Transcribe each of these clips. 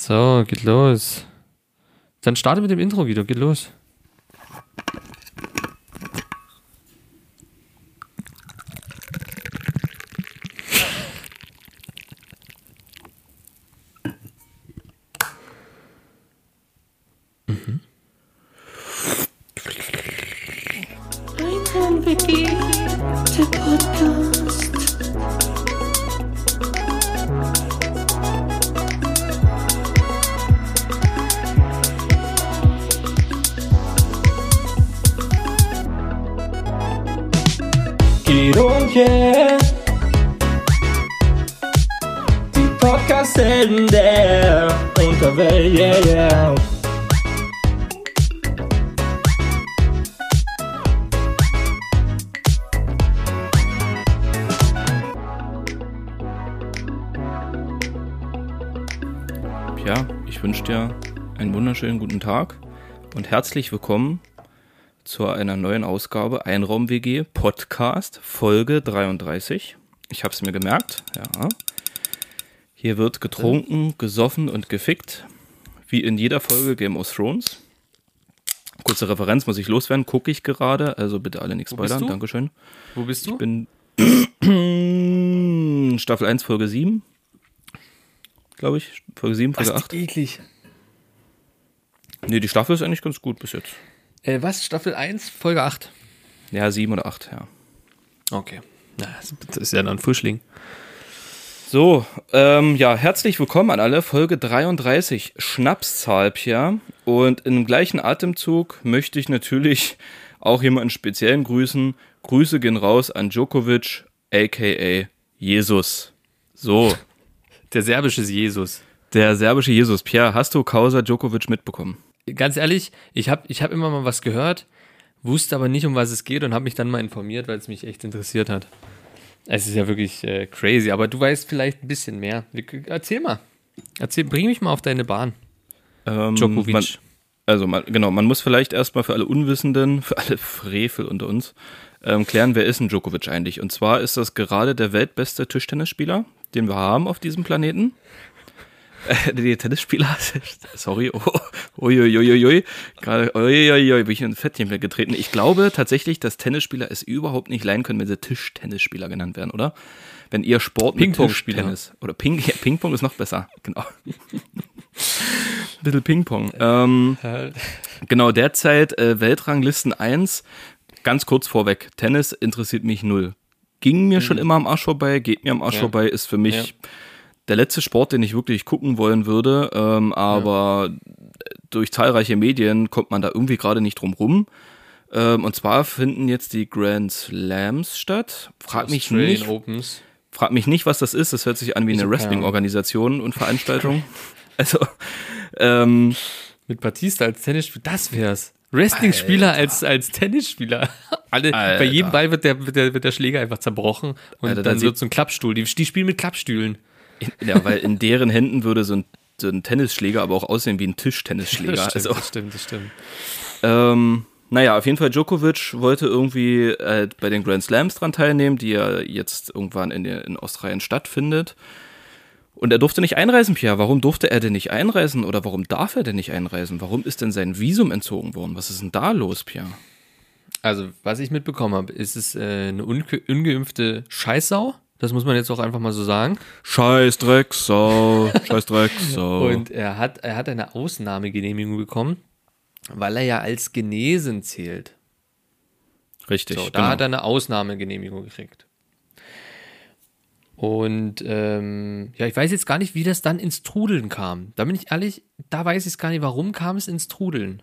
So, geht los. Dann starte mit dem Intro, Guido, geht los. Herzlich willkommen zu einer neuen Ausgabe Einraum WG Podcast Folge 33. Ich habe es mir gemerkt, ja. Hier wird getrunken, gesoffen und gefickt, wie in jeder Folge Game of Thrones. Kurze Referenz muss ich loswerden, gucke ich gerade, also bitte alle nichts spoilern? Dankeschön. Wo bist du? Ich bin Staffel 1, Folge 7, glaube ich. Folge 7, Folge 8. eklig. Nee, die Staffel ist eigentlich ganz gut bis jetzt. Äh, was? Staffel 1, Folge 8. Ja, 7 oder 8, ja. Okay. Na, das ist ja dann Frischling. So, ähm, ja, herzlich willkommen an alle. Folge 33, Schnapszahl, Pia. Und im gleichen Atemzug möchte ich natürlich auch jemanden speziellen grüßen. Grüße gehen raus an Djokovic, a.k.a. Jesus. So, Der serbische Jesus. der serbische Jesus. Pia, hast du Causa Djokovic mitbekommen? Ganz ehrlich, ich habe ich hab immer mal was gehört, wusste aber nicht, um was es geht und habe mich dann mal informiert, weil es mich echt interessiert hat. Es ist ja wirklich äh, crazy, aber du weißt vielleicht ein bisschen mehr. Erzähl mal. Erzähl, bring mich mal auf deine Bahn. Ähm, Djokovic. Man, also, man, genau, man muss vielleicht erstmal für alle Unwissenden, für alle Frevel unter uns, ähm, klären, wer ist ein Djokovic eigentlich? Und zwar ist das gerade der weltbeste Tischtennisspieler, den wir haben auf diesem Planeten. Die Tennisspieler, sorry, oh, uiuiuiui, gerade, uiuiui, bin ich in ein Fettchen getreten. Ich glaube tatsächlich, dass Tennisspieler es überhaupt nicht leiden können, wenn sie Tischtennisspieler genannt werden, oder? Wenn ihr Sport mit. Tischtennis oder Ping, ja, Ping-Pong ist noch besser, genau. Little Ping-Pong. Ähm, genau, derzeit äh, Weltranglisten 1. Ganz kurz vorweg, Tennis interessiert mich null. Ging mir schon immer am Arsch vorbei, geht mir am Arsch Ja. vorbei, ist für mich Ja. Der letzte Sport, den ich wirklich gucken wollen würde. Ähm, aber durch zahlreiche Medien kommt man da irgendwie gerade nicht drum rum. Ähm, und zwar finden jetzt die Grand Slams statt. Frag mich nicht, Opens. frag mich nicht, was das ist. Das hört sich an wie eine. Wrestling-Organisation und Veranstaltung. also, ähm, Mit Batista als Tennisspieler, das wär's. Wrestling-Spieler als, als Tennisspieler. Alle, bei jedem Ball wird der, wird, der, wird der Schläger einfach zerbrochen und Alter, dann dann wird so ein Klappstuhl. Die, die spielen mit Klappstühlen. Ja, weil in deren Händen würde so ein, so ein Tennisschläger aber auch aussehen wie ein Tischtennisschläger. Das stimmt, also, das stimmt, das stimmt. ähm, naja, auf jeden Fall Djokovic wollte irgendwie äh, bei den Grand Slams dran teilnehmen, die ja jetzt irgendwann in, in Australien stattfindet. Und er durfte nicht einreisen, Pierre. Warum durfte er denn nicht einreisen oder warum darf er denn nicht einreisen? Warum ist denn sein Visum entzogen worden? Was ist denn da los, Pierre? Also, was ich mitbekommen habe, ist es äh, eine unge ungeimpfte Scheißsau. Das muss man jetzt auch einfach mal so sagen. Scheiß Drecksau, scheiß Drecksau. Und er hat, er hat eine Ausnahmegenehmigung bekommen, weil er ja als genesen zählt. Richtig, So, da genau. hat er eine Ausnahmegenehmigung gekriegt. Und ähm, ja, ich weiß jetzt gar nicht, wie das dann ins Trudeln kam. Da bin ich ehrlich, da weiß ich es gar nicht, warum kam es ins Trudeln.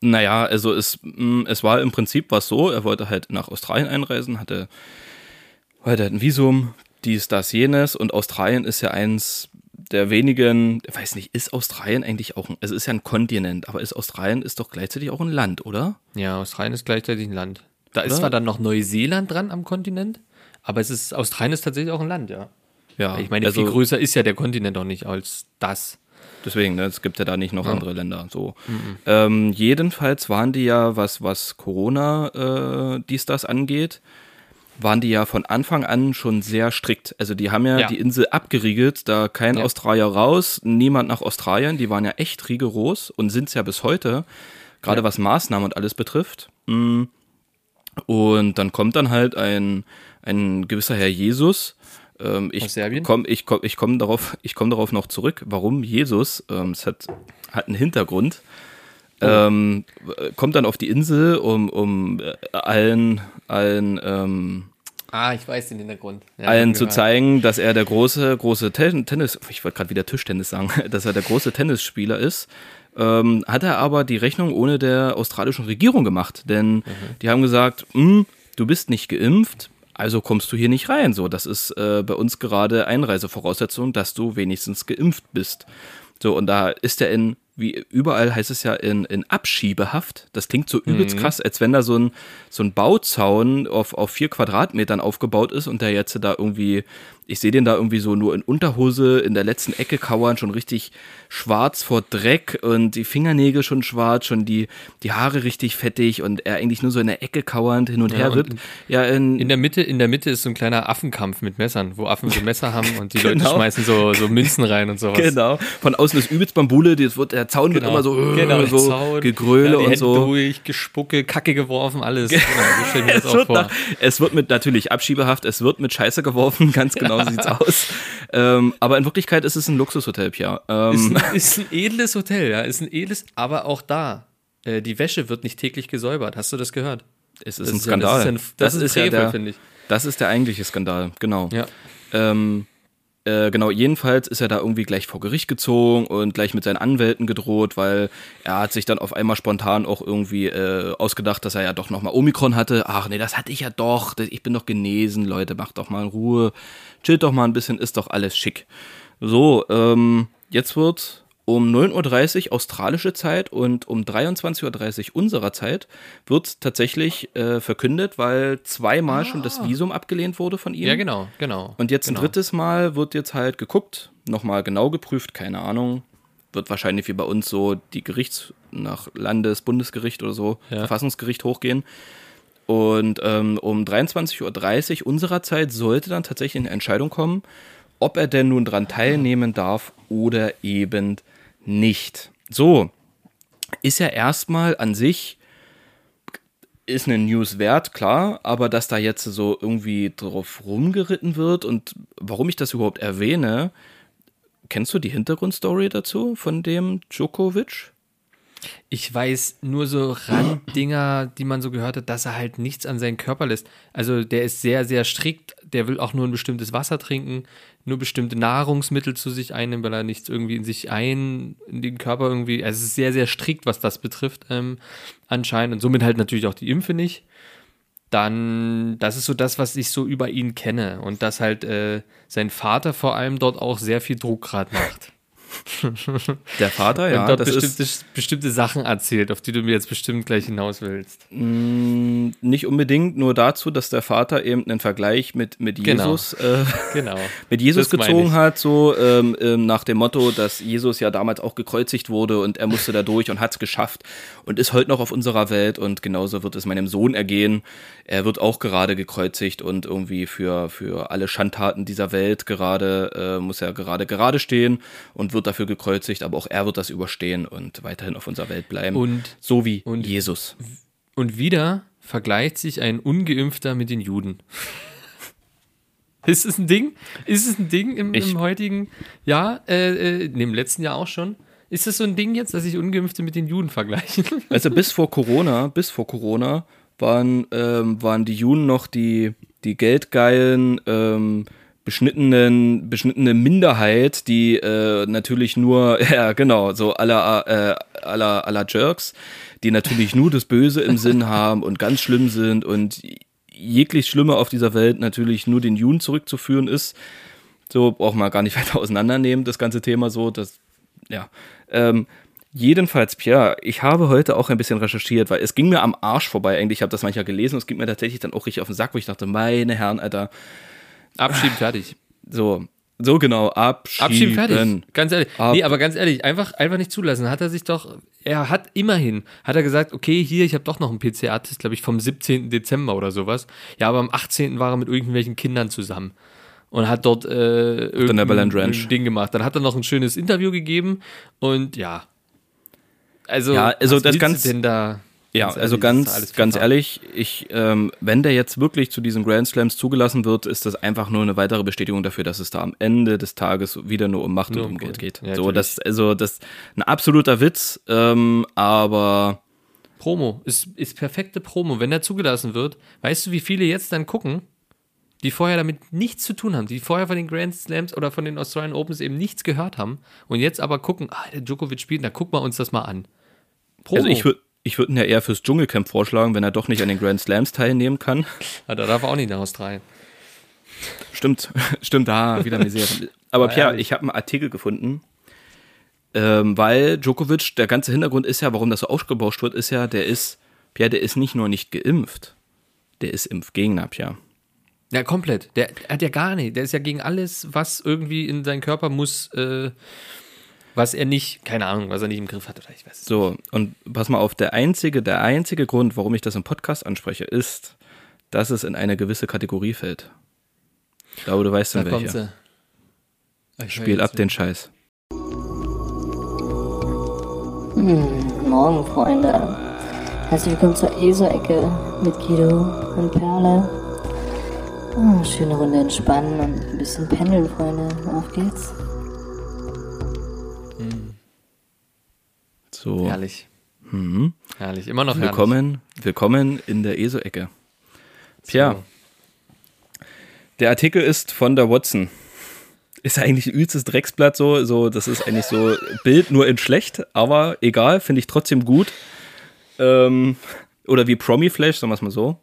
Naja, also es, mh, es war im Prinzip was so, er wollte halt nach Australien einreisen, hatte, hatte halt ein Visum, dies, das, jenes und Australien ist ja eins der wenigen, ich weiß nicht, ist Australien eigentlich auch ein, also es ist ja ein Kontinent, aber ist Australien ist doch gleichzeitig auch ein Land, oder? Ja, Australien ist gleichzeitig ein Land. Da ist Oder? zwar dann noch Neuseeland dran am Kontinent, aber es ist, Australien ist tatsächlich auch ein Land, ja. Ja, Ich meine, also viel größer ist ja der Kontinent auch nicht als das. deswegen, ne, es gibt ja da nicht noch andere Länder, so. Ähm, jedenfalls waren die ja, was, was Corona, äh, dies, das angeht, waren die ja von Anfang an schon sehr strikt. Also die haben ja, Ja. die Insel abgeriegelt, da kein Ja. Australier raus, niemand nach Australien. Die waren ja echt rigoros und sind es ja bis heute, gerade Ja. was Maßnahmen und alles betrifft. Mm. Und dann kommt dann halt ein, ein gewisser Herr Jesus. Ähm, ich Aus Serbien? Komm, ich komme ich komm darauf, ich komm darauf noch zurück. Warum Jesus? Ähm, es hat, hat einen Hintergrund. Oh. Ähm, äh, kommt dann auf die Insel, um, um äh, allen, allen, ähm, Ah, ich weiß den Hintergrund. Ja, allen zu zeigen, dass er der große, große Ten Tennis, ich wollte gerade wieder Tischtennis sagen, dass er der große Tennisspieler ist. Ähm, hat er aber die Rechnung ohne der australischen Regierung gemacht, denn Mhm. die haben gesagt, "Hm, du bist nicht geimpft, also kommst du hier nicht rein. So, das ist äh, bei uns gerade Einreisevoraussetzung, dass du wenigstens geimpft bist. So, und da ist er in, wie überall heißt es ja, in, in Abschiebehaft. Das klingt so übelst krass, als wenn da so ein, so ein Bauzaun auf, auf vier Quadratmetern aufgebaut ist und der jetzt da irgendwie, ich sehe den da irgendwie so nur in Unterhose in der letzten Ecke kauern, schon richtig schwarz vor Dreck und die Fingernägel schon schwarz, schon die, die Haare richtig fettig und er eigentlich nur so in der Ecke kauernd hin und Ja, her wird. Ja, in, In der Mitte, in der Mitte ist so ein kleiner Affenkampf mit Messern, wo Affen so Messer haben und die Leute Genau. schmeißen so, so Münzen rein und sowas. Genau. Von außen ist übelst Bambule, das wird, der Zaun wird immer so, äh, genau, so Zaun, Gegröle ja, und Hände so. durch, Gespucke, Kacke geworfen, alles. Genau, so Es wird, nach, es wird mit natürlich Abschiebehaft, es wird mit Scheiße geworfen, ganz genau sieht's aus. Ähm, aber in Wirklichkeit ist es ein Luxushotel, Pia. Ist Ähm, ein, ist ein edles Hotel, ja, ist ein edles, aber auch da, äh, die Wäsche wird nicht täglich gesäubert. Hast du das gehört? es ist Das ein ist ja- Skandal. das ist ja ein- das ist ja Frevel, der, finde ich. Das ist der eigentliche Skandal, genau. Ja. Ähm, äh, genau, jedenfalls ist er da irgendwie gleich vor Gericht gezogen und gleich mit seinen Anwälten gedroht, weil er hat sich dann auf einmal spontan auch irgendwie äh, ausgedacht, dass er ja doch nochmal Omikron hatte. Ach nee, das hatte ich ja doch. Ich bin doch genesen, Leute, macht doch mal Ruhe. Chillt doch mal ein bisschen, ist doch alles schick. So, ähm, jetzt wird um 9.30 Uhr australische Zeit und um 23.30 Uhr unserer Zeit wird tatsächlich äh, verkündet, weil zweimal schon das Visum abgelehnt wurde von ihm. Ja, genau, genau. Und jetzt genau. ein drittes Mal wird jetzt halt geguckt, nochmal genau geprüft, keine Ahnung. Wird wahrscheinlich wie bei uns so die Gerichts- nach Landes-, Bundesgericht oder so, Ja. Verfassungsgericht hochgehen. Und ähm, um 23.30 Uhr unserer Zeit sollte dann tatsächlich eine Entscheidung kommen, ob er denn nun dran teilnehmen darf oder eben nicht. So, ist ja erstmal an sich ist eine News wert, klar, aber dass da jetzt so irgendwie drauf rumgeritten wird und warum ich das überhaupt erwähne, kennst du die Hintergrundstory dazu von dem Djokovic? Ich weiß nur so Randdinger, die man so gehört hat, dass er halt nichts an seinen Körper lässt. Also der ist sehr, sehr strikt. Der will auch nur ein bestimmtes Wasser trinken, nur bestimmte Nahrungsmittel zu sich einnehmen, weil er nichts irgendwie in sich ein, in den Körper irgendwie. Also es ist sehr, sehr strikt, was das betrifft, ähm, anscheinend. Und somit halt natürlich auch die Impfe nicht. Dann, das ist so das, was ich so über ihn kenne. Und dass halt äh, sein Vater vor allem dort auch sehr viel Druck gerade macht. Der Vater, ja, und dort das bestimmte, ist bestimmte Sachen erzählt, auf die du mir jetzt bestimmt gleich hinaus willst. mh, nicht unbedingt nur dazu, dass der Vater eben einen Vergleich mit, mit Genau. Jesus äh, Genau. mit Jesus Das gezogen hat, so ähm, ähm, nach dem Motto, dass Jesus ja damals auch gekreuzigt wurde und er musste da durch und hat es geschafft und ist heute noch auf unserer Welt und genauso wird es meinem Sohn ergehen. Er wird auch gerade gekreuzigt und irgendwie für, für alle Schandtaten dieser Welt gerade, äh, muss er gerade gerade stehen und wird dafür gekreuzigt, aber auch er wird das überstehen und weiterhin auf unserer Welt bleiben. Und- so wie und- Jesus. Und wieder vergleicht sich ein Ungeimpfter mit den Juden. Ist es ein Ding? Ist es ein Ding im, im heutigen Jahr? Äh, äh, nee, im letzten Jahr auch schon. Ist es so ein Ding jetzt, dass sich Ungeimpfte mit den Juden vergleichen? Also bis vor Corona, bis vor Corona waren, ähm, waren die Juden noch die, die geldgeilen, ähm, beschnittenen, beschnittene Minderheit, die äh, natürlich nur, ja genau, so aller äh, aller aller Jerks, die natürlich nur das Böse im Sinn haben und ganz schlimm sind und jeglich Schlimme auf dieser Welt natürlich nur den Juden zurückzuführen ist. So braucht man gar nicht weiter auseinandernehmen, das ganze Thema so, das, ja. Ähm, jedenfalls, Pierre, ich habe heute auch ein bisschen recherchiert, weil es ging mir am Arsch vorbei eigentlich, ich habe das manchmal gelesen und es ging mir tatsächlich dann auch richtig auf den Sack, wo ich dachte, meine Herren, Alter, Abschieben, fertig. so, So genau, abschieben. Abschieben, fertig. Ganz ehrlich. Ab- Nee, aber ganz ehrlich, einfach, einfach nicht zulassen. Hat er sich doch, er hat immerhin, hat er gesagt, okay, hier, ich habe doch noch einen PCR-Test, glaube ich, vom 17. Dezember oder sowas. Ja, aber am 18. war er mit irgendwelchen Kindern zusammen und hat dort äh, irgendein Neverland Ranch. irgendein Ding gemacht. Dann hat er noch ein schönes Interview gegeben und ja. Also, Ja, also was das ganz- denn da? Ja, Ganz also ist ganz, ganz ehrlich, ich, ähm, wenn der jetzt wirklich zu diesen Grand Slams zugelassen wird, ist das einfach nur eine weitere Bestätigung dafür, dass es da am Ende des Tages wieder nur um Macht Nur und um Geld geht. Ja, so, natürlich. das, also das ein absoluter Witz, ähm, aber Promo ist, ist perfekte Promo. Wenn er zugelassen wird, weißt du, wie viele jetzt dann gucken, die vorher damit nichts zu tun haben, die vorher von den Grand Slams oder von den Australian Opens eben nichts gehört haben und jetzt aber gucken, ah, der Djokovic spielt, na guck mal uns das mal an. Promo. also ich würde ich würde ihn ja eher fürs Dschungelcamp vorschlagen, wenn er doch nicht an den Grand Slams teilnehmen kann. Ah, da darf er auch nicht nach Australien. Stimmt, stimmt, da wieder Misere. Aber Ja, Pierre, ehrlich. ich habe einen Artikel gefunden, ähm, weil Djokovic, der ganze Hintergrund ist ja, warum das so ausgebauscht wird, ist ja, der ist, Pierre, der ist nicht nur nicht geimpft, der ist Impfgegner, Pierre. Ja, komplett. Der, der hat ja gar nicht. Der ist ja gegen alles, was irgendwie in seinen Körper muss, äh, was er nicht, keine Ahnung, was er nicht im Griff hat oder ich weiß So, und pass mal auf, der einzige, der einzige Grund, warum ich das im Podcast anspreche, ist, dass es in eine gewisse Kategorie fällt. Ich glaube, du weißt Da in kommt welche. Spiel ab den Scheiß. Morgen, Freunde. Herzlich willkommen zur ESO-Ecke mit Guido und Perle. Ah, schöne Runde entspannen und ein bisschen pendeln, Freunde. Auf geht's. So, Herrlich. Herrlich. Immer noch herrlich. willkommen, willkommen in der ESO-Ecke. Pierre, der Artikel ist von der Watson. Ist eigentlich ein übelstes Drecksblatt so, so, das ist eigentlich so Bild nur in schlecht, aber egal, finde ich trotzdem gut. Ähm, oder wie Promi Flash, sagen wir es mal so.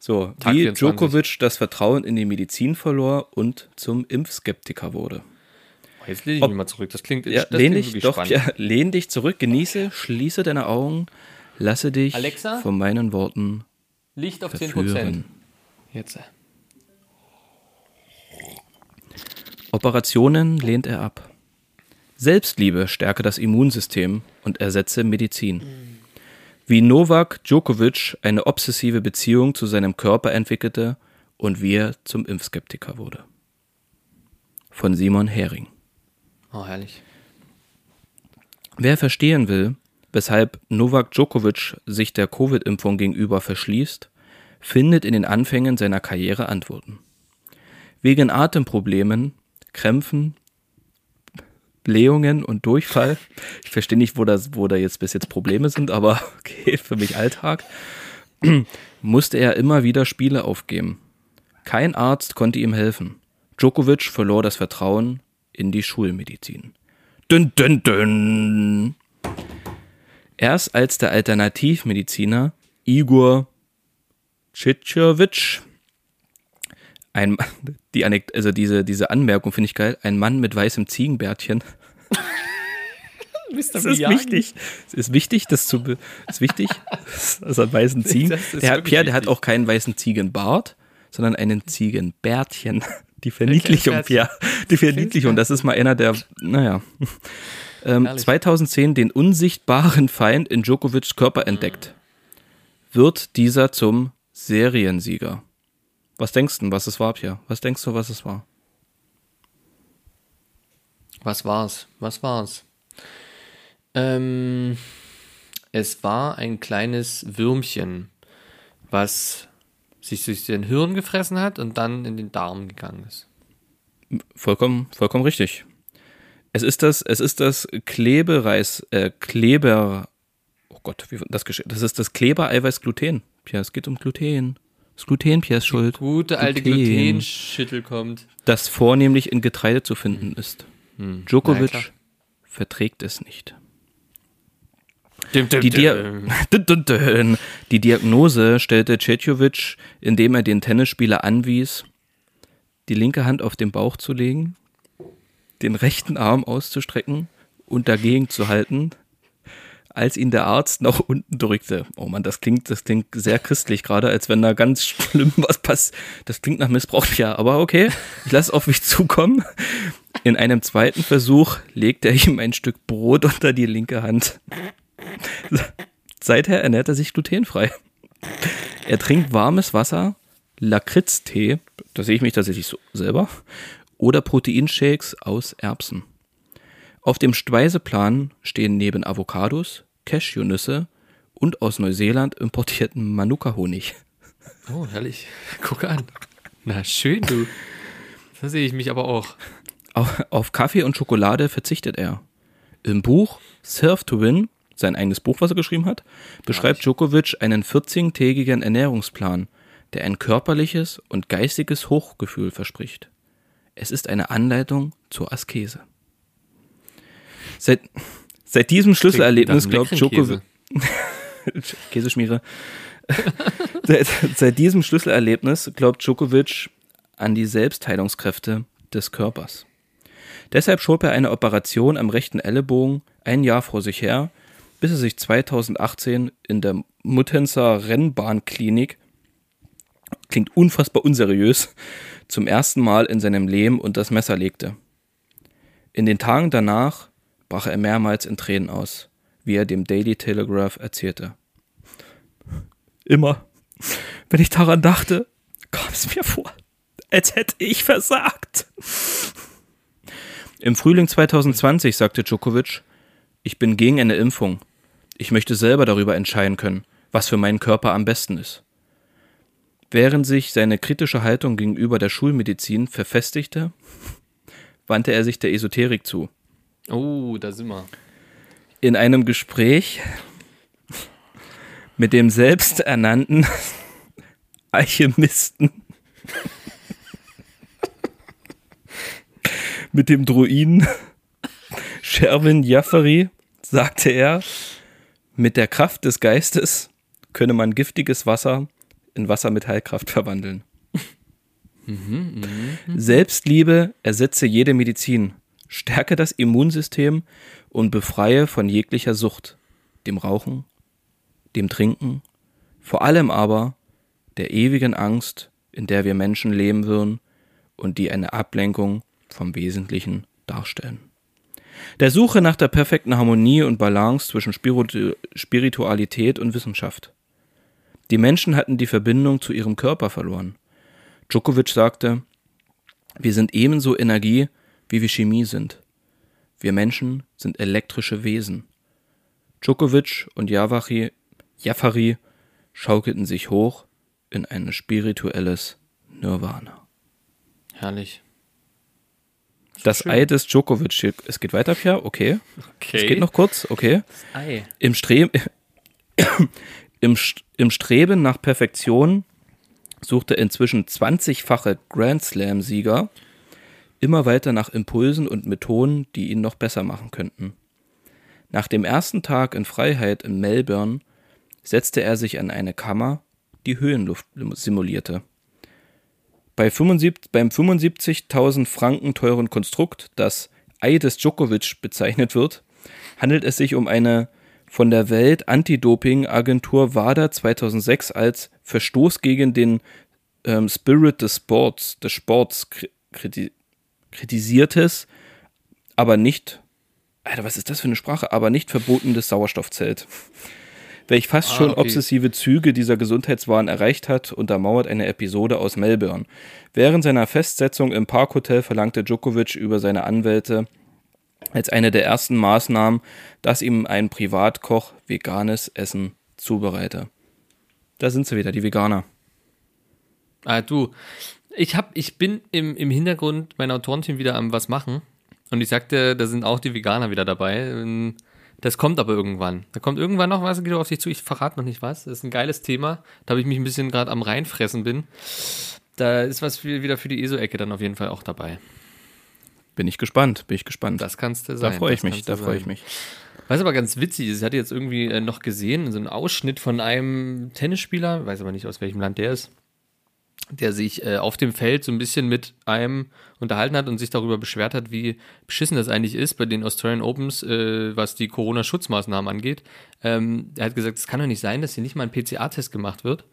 So, Tag wie 24. Djokovic das Vertrauen in die Medizin verlor und zum Impfskeptiker wurde. Oh, Jetzt lehne ich mich mal zurück. Das klingt, Ja, das lehn klingt dich doch, spannend. ja, lehn dich zurück, genieße, schließe deine Augen, lasse dich Alexa? von meinen Worten Licht auf 10%. verführen. Jetzt. äh, Operationen lehnt er ab. Selbstliebe stärke das Immunsystem und ersetze Medizin. Wie Novak Djokovic eine obsessive Beziehung zu seinem Körper entwickelte und wie er zum Impfskeptiker wurde. Von Simon Hering. Oh, herrlich. Wer verstehen will, weshalb Novak Djokovic sich der Covid-Impfung gegenüber verschließt, findet in den Anfängen seiner Karriere Antworten. Wegen Atemproblemen, Krämpfen, Blähungen und Durchfall, ich verstehe nicht, wo, das, wo da jetzt bis jetzt Probleme sind, aber okay, für mich Alltag, musste er immer wieder Spiele aufgeben. Kein Arzt konnte ihm helfen. Djokovic verlor das Vertrauen in die Schulmedizin. Dün, dün, dün. Erst als der Alternativmediziner Igor Tschitschewitsch ein, die Anek also diese, diese Anmerkung finde ich geil, ein Mann mit weißem Ziegenbärtchen. Mr. Das ist wichtig. Es ist wichtig, das zu, be- ist wichtig, dass er einen weißen Ziegen, der hat, Pierre, der hat auch keinen weißen Ziegenbart, sondern einen Ziegenbärtchen. Die Verniedlichung, Bärtchen. Pierre. Die Verniedlichung, das ist mal einer der, naja. Ähm, Herrlich. 2010 den unsichtbaren Feind in Djokovic's Körper entdeckt. Wird dieser zum Seriensieger. Was denkst du, was es war, Pierre? Was denkst du, was es war? Was war's? Was war's? Ähm, es war ein kleines Würmchen, was sich durch den Hirn gefressen hat und dann in den Darm gegangen ist. Vollkommen, vollkommen richtig. Es ist das, es ist das Klebereis, äh, Kleber, oh Gott, wie das geschehen? Das ist das Klebereiweiß-Gluten. Pierre, es geht um Gluten. Das Gluten, Pierre, ist schuld. Gute alte Gluten. Glutenschüttel kommt. Das vornehmlich in Getreide zu finden ist. Na ja, Djokovic klar. verträgt es nicht. Die, Dia die Diagnose stellte Cetjovic, indem er den Tennisspieler anwies, die linke Hand auf den Bauch zu legen, den rechten Arm auszustrecken und dagegen zu halten, als ihn der Arzt nach unten drückte. Oh Mann, das klingt, das klingt sehr christlich, gerade als wenn da ganz schlimm was passt. Das klingt nach Missbrauch, ja, aber okay, ich lasse auf mich zukommen. In einem zweiten Versuch legt er ihm ein Stück Brot unter die linke Hand. Seither ernährt er sich glutenfrei. Er trinkt warmes Wasser, Lakritztee, da sehe ich mich tatsächlich so selber, oder Proteinshakes aus Erbsen. Auf dem Speiseplan stehen neben Avocados, Cashewnüsse und aus Neuseeland importierten Manuka-Honig. Oh, herrlich. Guck an. Na, schön, du. Da sehe ich mich aber auch. Auf, auf Kaffee und Schokolade verzichtet er. Im Buch Surf to Win, sein eigenes Buch, was er geschrieben hat, beschreibt Djokovic einen 14-tägigen Ernährungsplan, der ein körperliches und geistiges Hochgefühl verspricht. Es ist eine Anleitung zur Askese. Seit, seit diesem Schlüsselerlebnis glaubt Djokovic. Käseschmiere. seit, seit diesem Schlüsselerlebnis glaubt Djokovic an die Selbstheilungskräfte des Körpers. Deshalb schob er eine Operation am rechten Ellenbogen ein Jahr vor sich her, bis er sich 2018 in der Muttenzer Rennbahnklinik, klingt unfassbar unseriös, zum ersten Mal in seinem Leben unter das Messer legte. In den Tagen danach brach er mehrmals in Tränen aus, wie er dem Daily Telegraph erzählte. Immer, wenn ich daran dachte, kam es mir vor, als hätte ich versagt. Im Frühling 2020 sagte Djokovic, ich bin gegen eine Impfung. Ich möchte selber darüber entscheiden können, was für meinen Körper am besten ist. Während sich seine kritische Haltung gegenüber der Schulmedizin verfestigte, wandte er sich der Esoterik zu. Oh, da sind wir. In einem Gespräch mit dem selbsternannten Alchemisten, mit dem Druiden Sherwin Jafferi, sagte er, mit der Kraft des Geistes könne man giftiges Wasser in Wasser mit Heilkraft verwandeln. Selbstliebe ersetze jede Medizin, stärke das Immunsystem und befreie von jeglicher Sucht, dem Rauchen, dem Trinken, vor allem aber der ewigen Angst, in der wir Menschen leben würden und die eine Ablenkung vom Wesentlichen darstellen. Der Suche nach der perfekten Harmonie und Balance zwischen Spiritu Spiritualität und Wissenschaft. Die Menschen hatten die Verbindung zu ihrem Körper verloren. Djokovic sagte, wir sind ebenso Energie, wie wir Chemie sind. Wir Menschen sind elektrische Wesen. Djokovic und Javachi, Jafari schaukelten sich hoch in ein spirituelles Nirvana. Herrlich. Das schön. Ei des Djokovic. Es geht weiter, Pia? Okay. Okay. Es geht noch kurz, okay. Ei. Im, Stre im, Im Streben nach Perfektion sucht der inzwischen 20-fache Grand Slam-Sieger immer weiter nach Impulsen und Methoden, die ihn noch besser machen könnten. Nach dem ersten Tag in Freiheit in Melbourne setzte er sich an eine Kammer, die Höhenluft simulierte. Bei 75 beim 75.000 Franken teuren Konstrukt, das Ei des Djokovic bezeichnet wird, handelt es sich um eine von der Welt-Anti-Doping-Agentur WADA 2006 als Verstoß gegen den ähm, Spirit des Sports, des Sports kri- kriti kritisiertes, aber nicht, Alter, was ist das für eine Sprache, aber nicht verbotenes Sauerstoffzelt. Welch fast Ah, schon okay. obsessive Züge dieser Gesundheitswahn erreicht hat, untermauert eine Episode aus Melbourne. Während seiner Festsetzung im Parkhotel verlangte Djokovic über seine Anwälte als eine der ersten Maßnahmen, dass ihm ein Privatkoch veganes Essen zubereite. Da sind sie wieder, die Veganer. Ah, du, ich hab, ich bin im, im Hintergrund mein Autorenteam wieder am was machen. Und ich sagte, da sind auch die Veganer wieder dabei. Das kommt aber irgendwann. Da kommt irgendwann noch was, geht auf dich zu. Ich verrate noch nicht was. Das ist ein geiles Thema. Da habe ich mich ein bisschen gerade am reinfressen bin. Da ist was für, wieder für die ESO-Ecke dann auf jeden Fall auch dabei. Bin ich gespannt, bin ich gespannt. Das kannst du da sein. freue ich mich, da freue ich mich. Was aber ganz witzig ist, ich hatte jetzt irgendwie äh, noch gesehen, so einen Ausschnitt von einem Tennisspieler, weiß aber nicht aus welchem Land der ist. Der sich äh, auf dem Feld so ein bisschen mit einem unterhalten hat und sich darüber beschwert hat, wie beschissen das eigentlich ist bei den Australian Opens, äh, was die Corona-Schutzmaßnahmen angeht. Ähm, er hat gesagt, es kann doch nicht sein, dass hier nicht mal ein PCR-Test gemacht wird.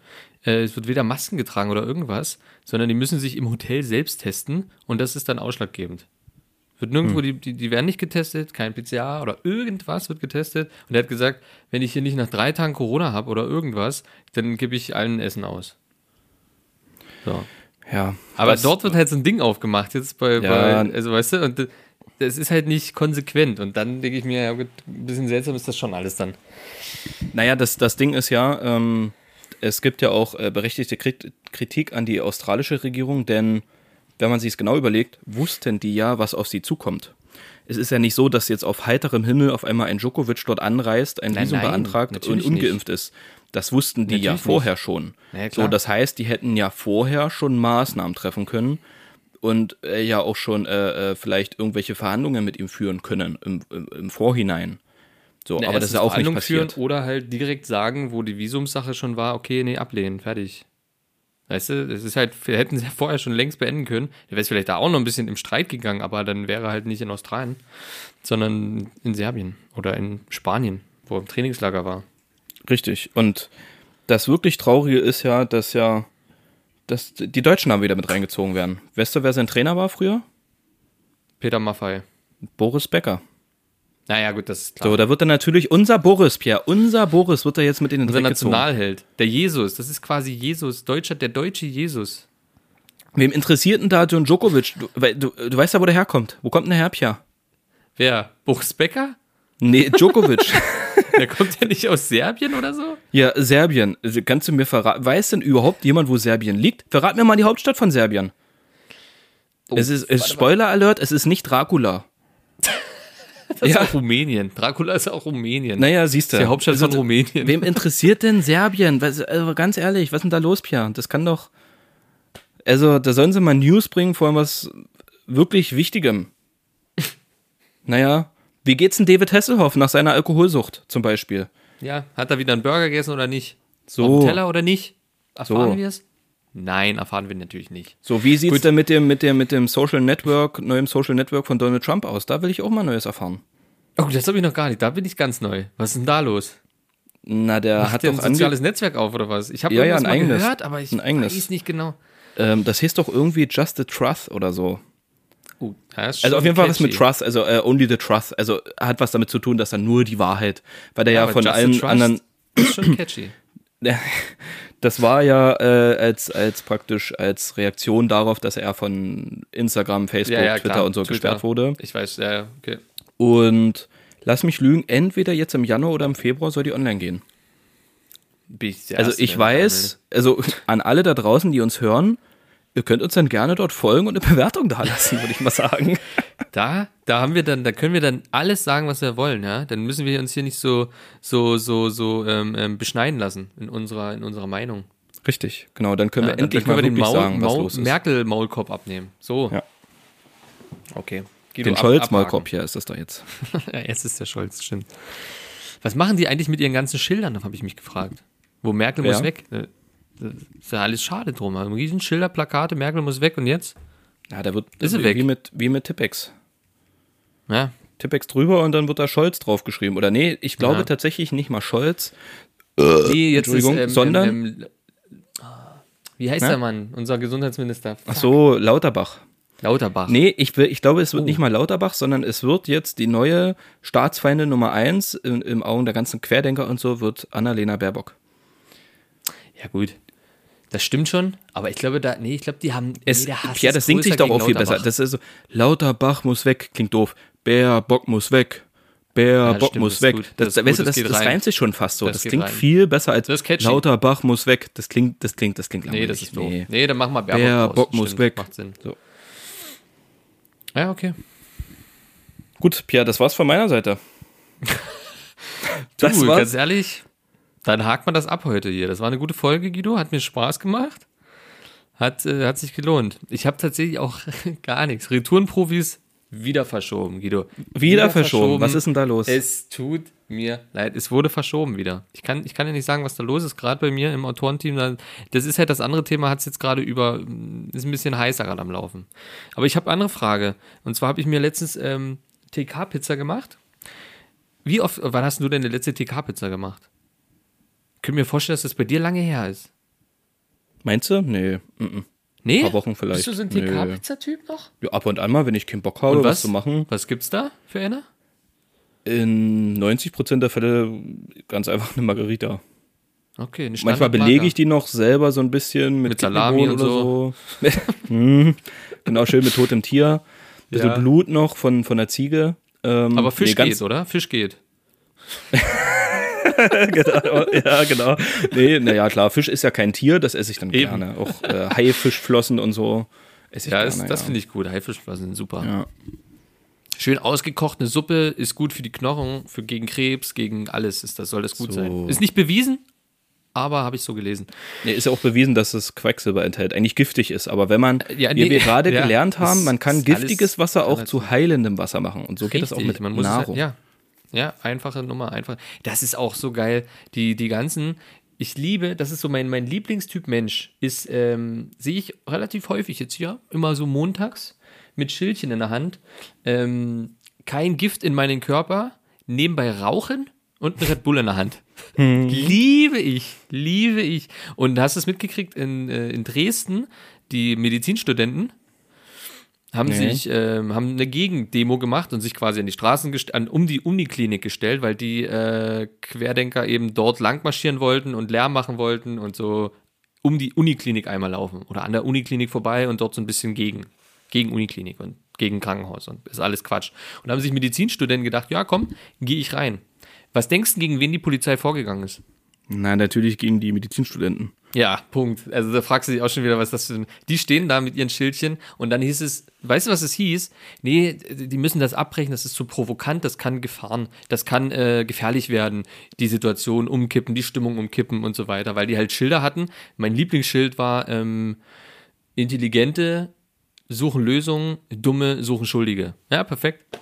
Äh, es wird weder Masken getragen oder irgendwas, sondern die müssen sich im Hotel selbst testen und das ist dann ausschlaggebend. Wird nirgendwo, die, die, die werden nicht getestet, kein PCR oder irgendwas wird getestet. Und er hat gesagt, wenn ich hier nicht nach drei Tagen Corona habe oder irgendwas, dann gebe ich allen Essen aus. So. Ja. Aber das- dort wird halt so ein Ding aufgemacht jetzt bei, Ja. bei also weißt du, und das ist halt nicht konsequent. Und dann denke ich mir, ja gut, ein bisschen seltsam ist das schon alles dann. Naja, das, das Ding ist ja, ähm, es gibt ja auch äh, berechtigte Krit Kritik an die australische Regierung, denn wenn man sich es genau überlegt, wussten die ja, was auf sie zukommt. Es ist ja nicht so, dass jetzt auf heiterem Himmel auf einmal ein Djokovic dort anreist, ein Nein, Visum nein, beantragt und ungeimpft ist. Das wussten die ja Natürlich vorher schon. Na ja, so, das heißt, die hätten ja vorher schon Maßnahmen treffen können und äh, ja auch schon äh, äh, vielleicht irgendwelche Verhandlungen mit ihm führen können im, im, im Vorhinein. So, Na, aber das ist auch nicht passiert. Führen oder halt direkt sagen, wo die Visumsache schon war, okay, nee, ablehnen, fertig. Weißt du, das ist halt, wir hätten es ja vorher schon längst beenden können. Der wäre vielleicht da auch noch ein bisschen im Streit gegangen, aber dann wäre er halt nicht in Australien, sondern in Serbien oder in Spanien, wo er im Trainingslager war. Richtig. Und das wirklich Traurige ist ja, dass ja dass die deutschen Namen wieder mit reingezogen werden. Weißt du, wer sein Trainer war früher? Peter Maffei. Boris Becker. Naja, gut, das ist klar. So, da wird dann natürlich unser Boris, Pierre, unser Boris wird da jetzt mit in den Unser Dreck gezogen. Nationalheld. Der Jesus, das ist quasi Jesus. Deutscher, der deutsche Jesus. Wem interessiert denn da John Djokovic? Du, du, du weißt ja, wo der herkommt. Wo kommt denn der her, Pierre? Wer? Boris Becker? Nee, Djokovic. Der kommt ja nicht aus Serbien oder so? ja, Serbien. Kannst du mir verraten, weiß denn überhaupt jemand, wo Serbien liegt? Verrat mir mal die Hauptstadt von Serbien. es ist, es Spoiler Alert, es ist nicht Dracula. Das Ja. ist auch Rumänien. Dracula ist auch Rumänien. Naja, siehst du. ist die Hauptstadt Also, von Rumänien. Wem interessiert denn Serbien? Was, also ganz ehrlich, was ist denn da los, Pierre? Das kann doch. Also, da sollen sie mal News bringen, vor allem was wirklich Wichtigem. Naja, wie geht's denn David Hasselhoff nach seiner Alkoholsucht zum Beispiel? Ja, hat er wieder einen Burger gegessen oder nicht? So. Auf dem Teller oder nicht? Erfahren So. wir es? Nein, erfahren wir natürlich nicht. So, wie sieht's Gut. denn mit dem, mit dem, mit dem Social Network, neuem Social Network von Donald Trump aus? Da will ich auch mal Neues erfahren. Oh, das habe ich noch gar nicht. Da bin ich ganz neu. Was ist denn da los? Na, der Hat hat der doch ein soziales Netzwerk auf oder was? Ich habe Ja, ja, ein mal eigenes. gehört, aber ich weiß nicht genau. ähm, das hieß doch irgendwie Just the Truth oder so. Uh, ja, Also auf jeden Fall was mit catchy. Trust, also äh, only the Trust, also hat was damit zu tun, dass dann nur die Wahrheit, weil der ja, aber von allen anderen, Ist schon catchy. das war ja äh, als, als praktisch als Reaktion darauf, dass er von Instagram, Facebook, Ja, ja, Twitter klar. und so Twitter. gesperrt wurde. Ich weiß, ja, ja, okay. Und lass mich lügen, entweder jetzt im Januar oder im Februar soll die online gehen. Also ich weiß, also an alle da draußen, die uns hören, ihr könnt uns dann gerne dort folgen und eine Bewertung da lassen, würde ich mal sagen. Da, da haben wir dann, da können wir dann alles sagen, was wir wollen, ja. Dann müssen wir uns hier nicht so, so, so, so ähm, ähm, beschneiden lassen in unserer, in unserer Meinung. Richtig, genau, dann können Ja, wir dann endlich können mal wir den Maul, sagen, was Maul, los ist. Merkel-Maulkorb abnehmen. So. Ja. Okay. Guido, Den ab- Scholz-Maulkorb hier ist das da jetzt. Ja, jetzt ist der Scholz, stimmt. Was machen die eigentlich mit ihren ganzen Schildern, habe ich mich gefragt. Wo Merkel Ja. muss weg. Äh, Das ist ja alles schade drum. Also riesen Schilder, Plakate, Merkel muss weg und jetzt? Ja, der wird Ist wie, weg? wie mit wie mit Tippex. Ja, Tippex drüber und dann wird da Scholz draufgeschrieben. Oder nee, ich glaube Ja. tatsächlich nicht mal Scholz. nee, jetzt Entschuldigung, ist, ähm, sondern- Ähm, ähm, wie heißt Na? der Mann? Unser Gesundheitsminister. Ach so, Lauterbach. Lauterbach. Nee, ich, ich glaube, es wird Oh. nicht mal Lauterbach, sondern es wird jetzt die neue Staatsfeinde Nummer eins in, im Augen der ganzen Querdenker und so, wird Annalena Baerbock. Ja, gut. Das stimmt schon, aber ich glaube, da, nee, ich glaube, die haben. Es, nee, ist das singt sich doch auch viel besser. Das ist so, Lauterbach muss weg, klingt doof. Baerbock muss weg. Baerbock stimmt, muss das ist weg. gut. Das, Das weißt gut, du, das das, das reimt sich schon fast so. Das klingt rein. viel besser als catchy. Lauterbach muss weg. Das klingt, das klingt, das klingt Nee, langweilig. das ist doof. Nee, dann machen wir Baerbock, Baerbock raus. muss Stimmt, weg. Macht Sinn. So. Ja, okay. Gut, Pierre, das war's von meiner Seite. das du, war's. ganz ehrlich, dann hakt man das ab heute hier. Das war eine gute Folge, Guido. Hat mir Spaß gemacht. Hat, äh, hat sich gelohnt. Ich habe tatsächlich auch gar nichts. Retourenprofis wieder verschoben, Guido. Wieder verschoben. Was ist denn da los? Es tut mir leid. Es wurde verschoben wieder. Ich kann, ich kann ja nicht sagen, was da los ist, gerade bei mir im Autorenteam. Da- Das ist halt das andere Thema, hat es jetzt gerade über, ist ein bisschen heißer gerade am Laufen. Aber ich habe eine andere Frage. Und zwar habe ich mir letztens ähm, TK-Pizza gemacht. Wie oft, wann hast du denn eine letzte TK-Pizza gemacht? Ich könnte mir vorstellen, dass das bei dir lange her ist. Meinst du? Nee. Mm Nee? Paar Wochen vielleicht. Bist du so ein. TK-Pizza-Typ noch? Ja, ab und an mal, wenn ich keinen Bock habe, Und was? was? zu machen. Was gibt's da für eine? In 90% der Fälle ganz einfach eine Margarita. Okay, eine Manchmal Standardmarke. belege ich die noch selber so ein bisschen mit, Mit Salami und oder so. Hm, genau, schön mit totem Tier. Bisschen Ja. Blut noch von, von der Ziege. Ähm, Aber Fisch nee, geht, oder? Fisch geht. genau, ja, genau. Nee, naja, klar, Fisch ist ja kein Tier, das esse ich dann Eben. gerne. Auch äh, Haifischflossen und so esse ich Ja, gerne. das, das finde ich gut. Haifischflossen sind super. Ja. Schön ausgekocht, eine Suppe ist gut für die Knochen, für gegen Krebs, gegen alles ist das, soll das gut So. sein. Ist nicht bewiesen, aber habe ich so gelesen. Nee, ist ja auch bewiesen, dass es Quecksilber enthält, eigentlich giftig ist. Aber wenn man, ja, wie nee, wir gerade ja, gelernt haben, ist- man kann ist giftiges Wasser auch zu heilendem Wasser machen. Und so geht das auch mit man es Nahrung. halt- ja, ja, einfache Nummer, einfach. Das ist auch so geil. Die, die ganzen, ich liebe, das ist so mein, mein Lieblingstyp Mensch, ist, ähm, sehe ich relativ häufig jetzt hier, immer so montags mit Schildchen in der Hand. Ähm, kein Gift in meinen Körper, nebenbei rauchen und ein Red Bull in der Hand. Liebe ich, liebe ich. Und hast du es mitgekriegt in, äh, in Dresden, die Medizinstudenten, haben Nee. sich ähm, haben eine Gegendemo gemacht und sich quasi an die Straßen an, um die Uniklinik gestellt, weil die äh, Querdenker eben dort lang marschieren wollten und Lärm machen wollten und so um die Uniklinik einmal laufen oder an der Uniklinik vorbei und dort so ein bisschen gegen gegen Uniklinik und gegen Krankenhaus und ist alles Quatsch. Und haben sich Medizinstudenten gedacht, ja komm, gehe ich rein. Was denkst du, gegen wen die Polizei vorgegangen ist? Na, natürlich gegen die Medizinstudenten. Ja, Punkt. Also da fragst du dich auch schon wieder, was das für ein. Die stehen da mit ihren Schildchen und dann hieß es, weißt du, was es hieß? Nee, die müssen das abbrechen, das ist zu provokant, das kann Gefahren, das kann äh, gefährlich werden, die Situation umkippen, die Stimmung umkippen und so weiter, weil die halt Schilder hatten. Mein Lieblingsschild war ähm, intelligente suchen Lösungen, dumme suchen Schuldige. Ja, perfekt.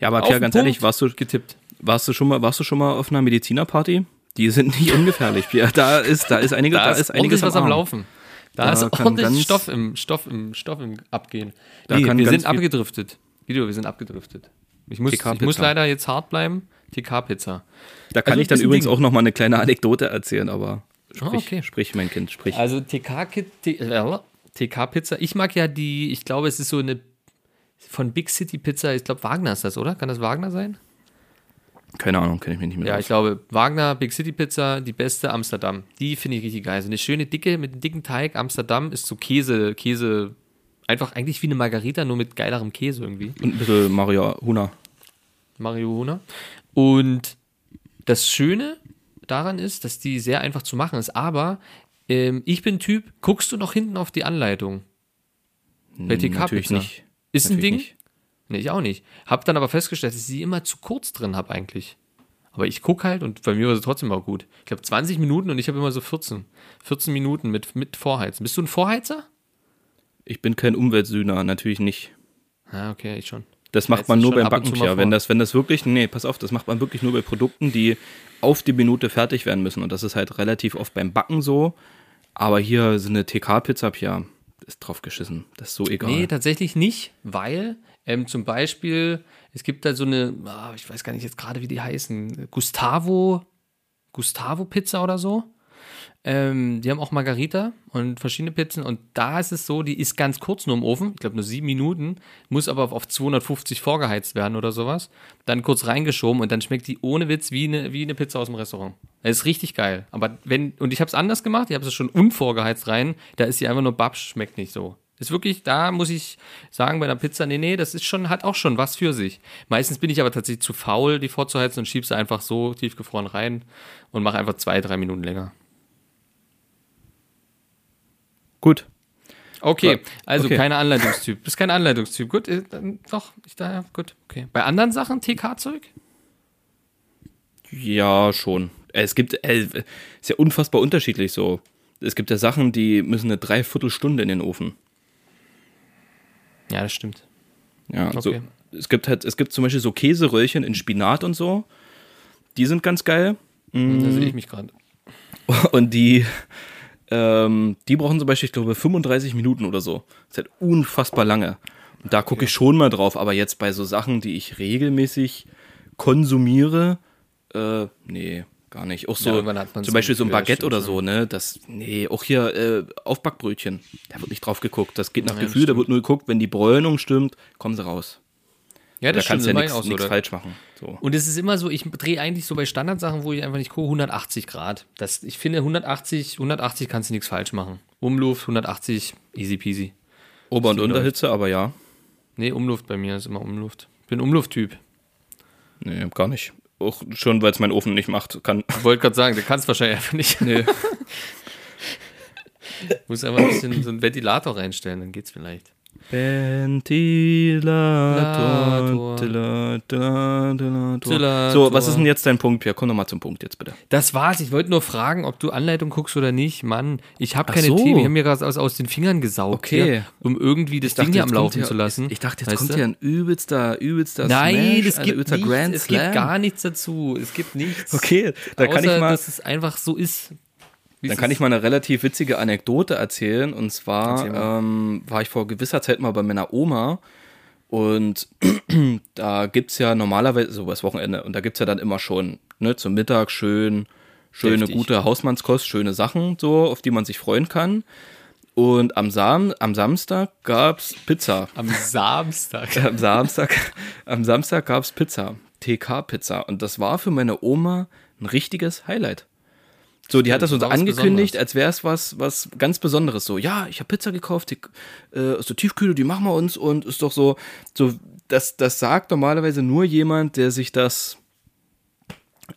Ja, aber Pierre, ganz Punkt ehrlich, warst du, getippt. Warst du schon mal, warst du schon mal auf einer Medizinerparty? Die sind nicht ungefährlich, Pierre. Da ist, da ist einige, Da, ist, einiges ordentlich was am. Laufen. Da, Da ist kann ordentlich ganz- Stoff im Stoff im Stoff im Abgehen. Da Nee, kann wir sind abgedriftet. Guido, wir sind abgedriftet. Ich muss, ich muss leider jetzt hart bleiben. TK-Pizza. Da kann Also ich dann ist übrigens Ding. auch noch mal eine kleine Anekdote erzählen, aber sprich, Ah, okay. sprich mein Kind, sprich. Also TK-Pizza. TK-Pizza. Ich mag ja die, ich glaube, es ist so eine von Big City Pizza. Ich glaube, Wagner ist das, oder? Kann das Wagner sein? Keine Ahnung, kenne ich mich nicht mehr Ja, aus. ich glaube, Wagner, Big City Pizza, die beste Amsterdam. Die finde ich richtig geil. So eine schöne dicke, mit einem dicken Teig. Amsterdam ist so Käse, Käse, einfach eigentlich wie eine Margarita, nur mit geilerem Käse irgendwie. Und ein bisschen Mario Huna. Marihuana. Und das Schöne daran ist, dass die sehr einfach zu machen ist. Aber ähm, ich bin Typ, guckst du noch hinten auf die Anleitung? Bei TK Hm, Natürlich Pizza. nicht. Ist ein Natürlich Ding? nicht. Nee, ich auch nicht. Hab dann aber festgestellt, dass ich sie immer zu kurz drin habe eigentlich. Aber ich gucke halt und bei mir war sie trotzdem auch gut. Ich habe 20 Minuten und ich habe immer so 14. 14 Minuten mit, mit Vorheizen. Bist du ein Vorheizer? Ich bin kein Umweltsühner, natürlich nicht. Ah, okay, ich schon. Das macht man nur beim Backen, Pierre. Wenn das, wenn das wirklich, nee, pass auf, das macht man wirklich nur bei Produkten, die auf die Minute fertig werden müssen. Und das ist halt relativ oft beim Backen so. Aber hier so eine TK-Pizza, Pierre, ist drauf geschissen. Das ist so egal. Nee, tatsächlich nicht, weil ähm, zum Beispiel, es gibt da so eine, ah, ich weiß gar nicht jetzt gerade, wie die heißen, Gustavo, Gustavo Pizza oder so. Ähm, die haben auch Margarita und verschiedene Pizzen und da ist es so, die ist ganz kurz nur im Ofen, ich glaube nur sieben Minuten, muss aber auf, auf 250 vorgeheizt werden oder sowas. Dann kurz reingeschoben und dann schmeckt die ohne Witz wie eine, wie eine Pizza aus dem Restaurant. Das ist richtig geil. Aber wenn, und ich habe es anders gemacht, ich habe es schon unvorgeheizt rein, da ist sie einfach nur Babsch, schmeckt nicht so. Ist wirklich, da muss ich sagen, bei einer Pizza, nee, nee, das ist schon, hat auch schon was für sich. Meistens bin ich aber tatsächlich zu faul, die vorzuheizen und schieb sie einfach so tiefgefroren rein und mache einfach zwei, drei Minuten länger. Gut. Okay, also okay. keine Anleitungstyp. Bist kein Anleitungstyp. Gut, äh, dann doch, ich da, gut, okay. Bei anderen Sachen, TK-Zeug? Ja, schon. Es gibt, äh, ist ja unfassbar unterschiedlich so. Es gibt ja Sachen, die müssen eine Dreiviertelstunde in den Ofen. Ja, das stimmt. Ja, so, Okay. es gibt halt, es gibt zum Beispiel so Käseröllchen in Spinat und so. Die sind ganz geil. Da sehe ich mich gerade. Und die, ähm, die brauchen zum Beispiel, ich glaube, 35 Minuten oder so. Das ist halt unfassbar lange. Und da gucke ich schon mal drauf, aber jetzt bei so Sachen, die ich regelmäßig konsumiere, äh, nee, gar nicht. Auch Ja, so, man's zum Beispiel so ein ja, Baguette oder so, ne? Das, nee, auch hier äh, Aufbackbrötchen, da wird nicht drauf geguckt. Das geht nach Ja, Gefühl, da wird nur geguckt, wenn die Bräunung stimmt, kommen sie raus. Ja, Da das kannst stimmt, du ja nichts so, da- falsch machen. So. Und es ist immer so, ich drehe eigentlich so bei Standardsachen, wo ich einfach nicht gucke, 180 Grad. Das, ich finde 180, 180 kannst du nichts falsch machen. Umluft 180, easy peasy. Ober- und. Unterhitze, aber ja. Nee, Umluft bei mir ist immer Umluft. Ich bin Umlufttyp. Nee, gar nicht. Auch schon, weil es mein Ofen nicht macht, kann. Ich wollte gerade sagen, du kannst wahrscheinlich einfach nicht. Nee. Muss einfach ein bisschen so einen Ventilator reinstellen, dann geht's vielleicht. Ventilator. So, was ist denn jetzt dein Punkt, Pierre? Komm doch mal zum Punkt jetzt bitte. Das war's. Ich wollte nur fragen, ob du Anleitung guckst oder nicht. Mann, ich habe keine so. Themen. Ich habe mir gerade aus, aus den Fingern gesaugt, Okay. hier, um irgendwie das Ding hier am Laufen hier- zu lassen. Ich dachte, jetzt Weißt kommt hier ein übelster, übelster Nein, Smash, es Alter, gibt nichts, es gibt gar nichts dazu. Es gibt nichts. Okay, da kann ich mal, dass es einfach so ist. Wie dann es kann ich mal eine relativ witzige Anekdote erzählen. Und zwar Erzähl ähm, war ich vor gewisser Zeit mal bei meiner Oma und da gibt's ja normalerweise, so was Wochenende, und da gibt's ja dann immer schon, ne, zum Mittag schön, schöne, Deftig. gute Hausmannskost, schöne Sachen, so, auf die man sich freuen kann. Und am, Sam am Samstag gab's Pizza. Am Samstag. am Samstag, am Samstag gab es Pizza, TK-Pizza. Und das war für meine Oma ein richtiges Highlight. So, die hat das uns angekündigt, als wäre es was, was ganz Besonderes. So, ja, ich habe Pizza gekauft, die, äh, der Tiefkühle, die machen wir uns und ist doch so, so, das, das sagt normalerweise nur jemand, der sich das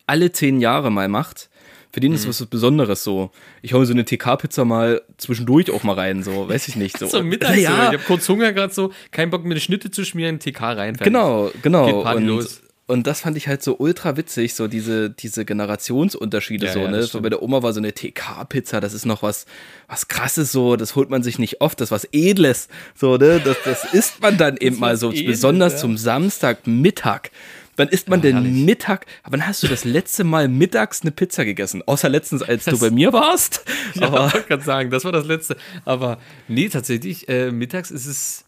alle zehn Jahre mal macht. Für den ist Mhm. was Besonderes so. Ich hole so eine TK-Pizza mal zwischendurch auch mal rein, so, weiß ich nicht. So, So Mittag ja, so. Ich habe kurz Hunger gerade so, kein Bock mir eine Schnitte zu schmieren, TK rein. fertig. Genau, genau. Geht Party und, los. Und das fand ich halt so ultra witzig, so diese, diese Generationsunterschiede Ja, so, ja, ne? So bei der Oma war so eine TK-Pizza, das ist noch was, was krasses so, das holt man sich nicht oft, das ist was Edles. So, ne? Das, das isst man dann eben mal so, Edles, besonders ja. zum Samstagmittag. Wann isst man denn herrlich. Mittag? Wann hast du das letzte Mal mittags eine Pizza gegessen? Außer letztens, als du Das- bei mir warst. Ja, Aber ich wollte gerade sagen, das war das letzte. Aber nee, tatsächlich, äh, mittags ist es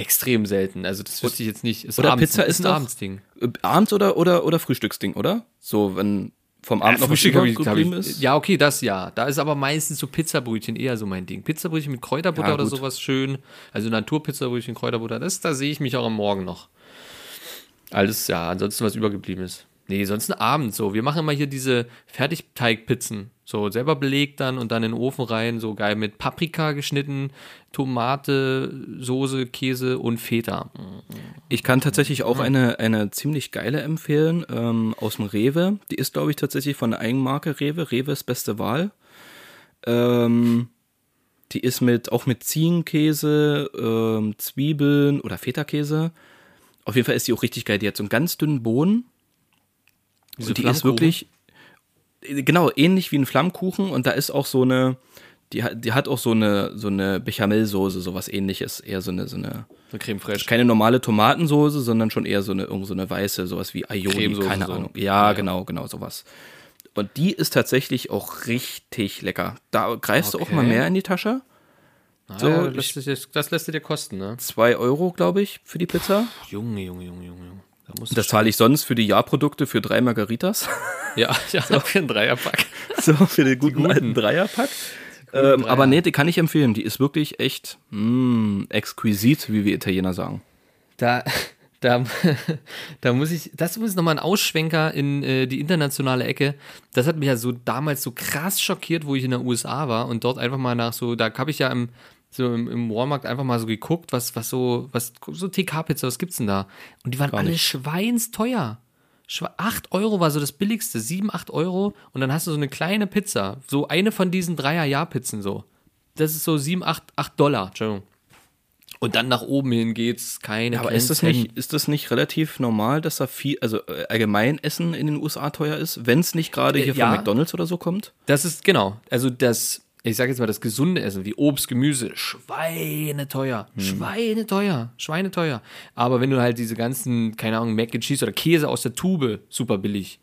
extrem selten. Also das wüsste ich jetzt nicht. Ist Oder abends, Pizza ist ein doch- Abendsding. äh, abends oder, oder, oder Frühstücksding, oder? So, wenn vom Abend noch was Frühstück hab geblieben ist. Ja, okay, das ja. Da ist aber meistens so Pizzabrötchen eher so mein Ding. Pizzabrötchen mit Kräuterbutter Ja, oder sowas schön. Also Naturpizzabrötchen, Kräuterbutter, das, da sehe ich mich auch am Morgen noch. Alles, ja, ansonsten was übergeblieben ist. Nee, sonst ein Abend so. Wir machen immer hier diese Fertigteigpizzen. So selber belegt dann und dann in den Ofen rein, so geil mit Paprika geschnitten, Tomate, Soße, Käse und Feta. Ich kann tatsächlich auch eine, eine ziemlich geile empfehlen ähm, aus dem Rewe. Die ist, glaube ich, tatsächlich von der Eigenmarke Rewe. Rewe ist beste Wahl. Ähm, die ist mit auch mit Ziegenkäse, ähm, Zwiebeln oder Feta-Käse. Auf jeden Fall ist die auch richtig geil. Die hat so einen ganz dünnen Boden. Diese Und die ist wirklich, äh, genau, ähnlich wie ein Flammkuchen. Und da ist auch so eine, die hat, die hat auch so eine, so eine Bechamelsoße, sowas ähnliches. Eher so eine, so eine, Eine Creme fraiche. keine normale Tomatensoße, sondern schon eher so eine, irgend so eine weiße, sowas wie Aioli, keine so. Ahnung. Ja, Ja. genau, genau, sowas. Und die ist tatsächlich auch richtig lecker. Da greifst du auch Okay. mal mehr in die Tasche. So, So, das, lässt sich- das lässt du dir kosten, ne? Zwei Euro, glaube ich, für die Pizza. Junge, Junge, Junge, Junge. Junge. Da Das zahle ich sonst für die Jahrprodukte für drei Margaritas. Ja, ja, für einen Dreierpack. so, für den guten, alten Dreierpack. Ähm, Dreier. aber nee, die kann ich empfehlen. Die ist wirklich echt mm, exquisit, wie wir Italiener sagen. Da, da, da muss ich, das ist nochmal ein Ausschwenker in äh, die internationale Ecke. Das hat mich ja so damals so krass schockiert, wo ich in der USA war und dort einfach mal nach so, da habe ich ja im, so im, im Walmart einfach mal so geguckt, was, was so, was, so TK-Pizza, was gibt's denn da? Und die waren alle schweinsteuer. Schwe- 8 Euro war so das billigste, 7, 8 Euro und dann hast du so eine kleine Pizza, so eine von diesen Dreier-Jahr-Pizzen so. Das ist so 7, 8, 8 Dollar, Entschuldigung. Und dann nach oben hin geht's keine Aber ist das nicht, ist das nicht relativ normal, dass da viel, also äh, allgemein Essen in den USA teuer ist, wenn es nicht gerade Äh, hier ja. von McDonalds oder so kommt? Das ist, genau. Also das ich sage jetzt mal, das gesunde Essen, wie Obst, Gemüse, schweineteuer. Schweineteuer. Schweineteuer. Aber wenn du halt diese ganzen, keine Ahnung, Mac and Cheese oder Käse aus der Tube, super billig.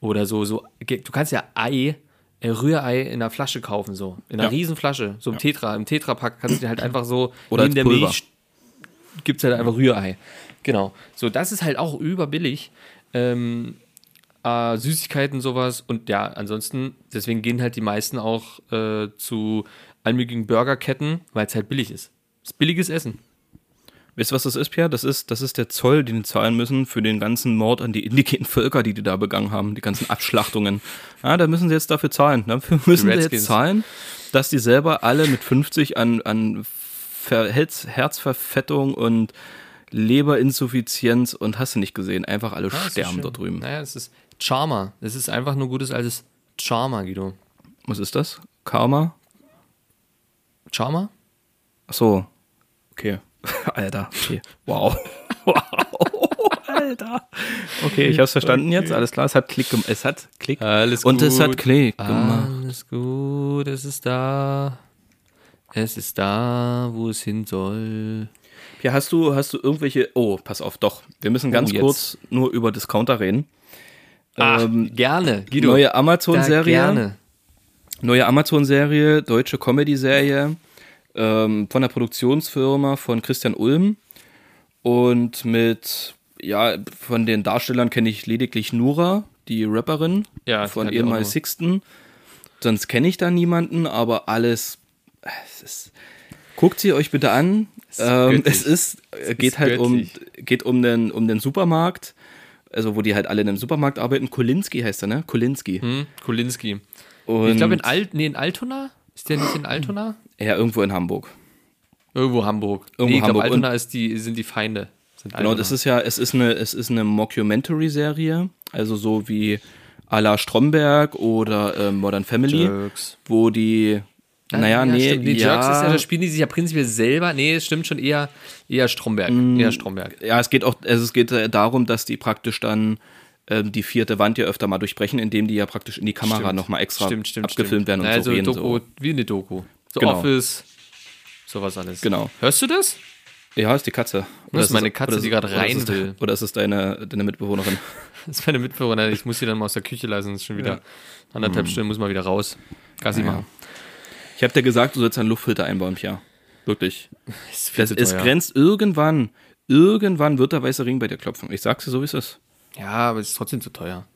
Oder so, so, du kannst ja Ei, äh, Rührei in einer Flasche kaufen, so. In einer Ja. Riesenflasche, so im Tetra, im Tetrapack kannst du dir halt einfach so, Oder neben als der Pulver. Milch gibt es halt einfach Rührei. Genau. So, das ist halt auch überbillig. Ähm, äh, Süßigkeiten, sowas. Und ja, ansonsten, deswegen gehen halt die meisten auch äh, zu allmöglichen Burgerketten, weil es halt billig ist. Es ist billiges Essen. Weißt du, was das ist, Pierre? Das ist, das ist der Zoll, den die zahlen müssen für den ganzen Mord an die indigenen Völker, die die da begangen haben, die ganzen Abschlachtungen. Ja, da müssen sie jetzt dafür zahlen. Dafür müssen sie jetzt zahlen, dass die selber alle mit 50 an, an Ver Herz, Herzverfettung und Leberinsuffizienz und hast du nicht gesehen, einfach alle Ja, sterben dort drüben. Naja, es ist Charma. Es ist einfach nur gutes altes Charma, Guido. Was ist das? Karma? Charma? Ach so. Okay. Alter, okay. Wow. wow. Alter. Okay, ich hab's verstanden jetzt. Alles klar, es hat Klick gemacht. Es hat Klick. Alles Und es hat gut. Klick gemacht. Alles gut, es ist da. Es ist da, wo es hin soll. Ja, hast du, hast du irgendwelche. Oh, pass auf, doch. Wir müssen ganz jetzt. kurz nur über Discounter reden. Ach, Ähm, gerne, Guido. neue Amazon-Serie. Neue Amazon-Serie, deutsche Comedy-Serie ähm, von der Produktionsfirma von Christian Ulm. Und mit, ja, von den Darstellern kenne ich lediglich Nura, die Rapperin Ja, von ehemals. Sixten. Sonst kenne ich da niemanden, aber alles. Es ist, guckt sie euch bitte an. Ähm, göttlich. es ist, äh, geht ist halt um, göttlich. geht um den, um den Supermarkt. Also, wo die halt alle in einem Supermarkt arbeiten. Kolinski heißt er, ne? Kolinski. Hm, Kulinski. Und ich glaube in Alt, nee, in Altona? Ist der nicht in Altona? ja, irgendwo in Hamburg. Irgendwo Hamburg. Irgendwo nee, ich glaube Hamburg. Altona ist die, sind die Feinde. Sind Genau, das ist ja, es ist eine, es ist eine Mockumentary-Serie, also so wie à la Stromberg oder ähm, Modern Family, Jerks. wo die, naja, nee, stimmt. Nee, ja, Jerks ist ja, da spielen die sich ja prinzipiell selber. Nee, es stimmt schon eher, eher Stromberg. Mm. Eher Stromberg. ja, es geht auch, also es geht äh, darum, dass die praktisch dann ähm, die vierte Wand ja öfter mal durchbrechen, indem die ja praktisch in die Kamera nochmal extra Stimmt, stimmt, abgefilmt stimmt. werden und also so reden. Doku, so. wie eine Doku. So Genau. Office, sowas alles. Genau. Hörst du das? Ja, ist die Katze. Das ist meine Katze, oder die ist- gerade oder ist rein es- will. Oder ist es deine, deine Mitbewohnerin? Das ist meine Mitbewohnerin. Ich muss sie dann mal aus der Küche lassen. Das ist schon wieder anderthalb Stunden, muss mal wieder raus. Gassi Naja. machen. Ich habe dir gesagt, du sollst einen Luftfilter einbauen, Pia. Wirklich. Das, zu es teuer. grenzt irgendwann, irgendwann wird der weiße Ring bei dir klopfen. Ich sag's dir so, wie es ist. Ja, aber es ist trotzdem zu teuer.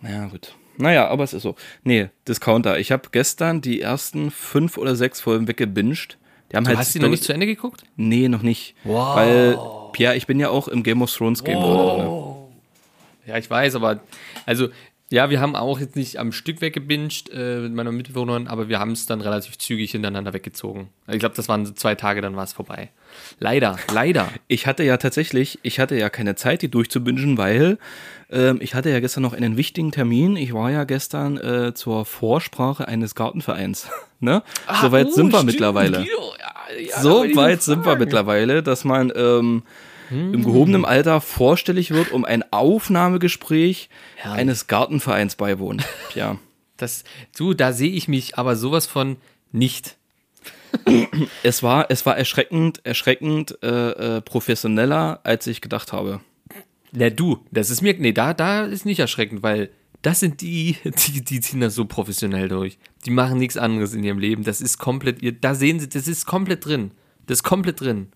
Naja, gut. Naja, aber es ist so. Nee, Discounter. Ich habe gestern die ersten fünf oder sechs Folgen weggebinged. Die haben Du halt hast die noch nicht zu Ende geguckt? Nee, noch nicht. Wow. Weil, Pierre, ich bin ja auch im Game of Thrones Game drin. Ne? Ja, ich weiß, aber also ja, wir haben auch jetzt nicht am Stück weggebinged äh, mit meiner Mitbewohnerin, aber wir haben es dann relativ zügig hintereinander weggezogen. Ich glaube, das waren zwei Tage, dann war es vorbei. Leider, leider. Ich hatte ja tatsächlich, ich hatte ja keine Zeit, die durchzubingen, weil ähm, ich hatte ja gestern noch einen wichtigen Termin. Ich war ja gestern äh, zur Vorsprache eines Gartenvereins. ne? so weit oh, sind wir stimmt, mittlerweile. Guido, ja, ja, so weit sind wir mittlerweile, dass man ähm, Hm. im gehobenen Alter vorstellig wird, um ein Aufnahmegespräch Herrlich. eines Gartenvereins beiwohnt. Ja. Das, du, da sehe ich mich aber sowas von nicht. Es war, es war erschreckend, erschreckend äh, äh, professioneller, als ich gedacht habe. Na du, das ist mir, nee, da, da ist nicht erschreckend, weil das sind die, die, die ziehen das so professionell durch. Die machen nichts anderes in ihrem Leben. Das ist komplett, ihr, da sehen sie, das ist komplett drin. Das ist komplett drin.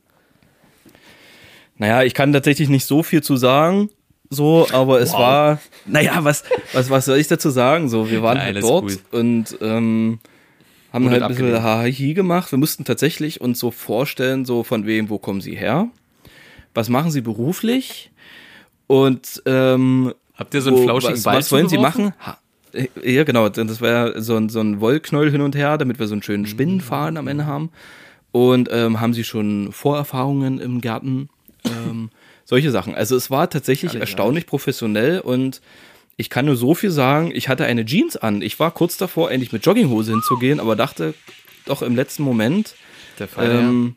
Naja, ich kann tatsächlich nicht so viel zu sagen, so, aber es war, naja, was, was, was soll ich dazu sagen? So, wir waren Nein, halt dort cool. und ähm, haben Wurde halt ein bisschen. Hahi gemacht. Wir mussten tatsächlich uns so vorstellen, so von wem, wo kommen sie her? Was machen sie beruflich? Und ähm, Habt ihr so einen wo- flauschigen was, Ball was wollen sie machen? Ha, ja, genau. Das war ja so ein, so ein Wollknäuel hin und her, damit wir so einen schönen Spinnenfaden am Ende haben. Und ähm, haben sie schon Vorerfahrungen im Garten? Ähm, solche Sachen. Also es war tatsächlich Ehrlich, erstaunlich professionell und ich kann nur so viel sagen, ich hatte eine Jeans an. Ich war kurz davor, endlich mit Jogginghose hinzugehen, aber dachte doch im letzten Moment, Der Fall, ähm,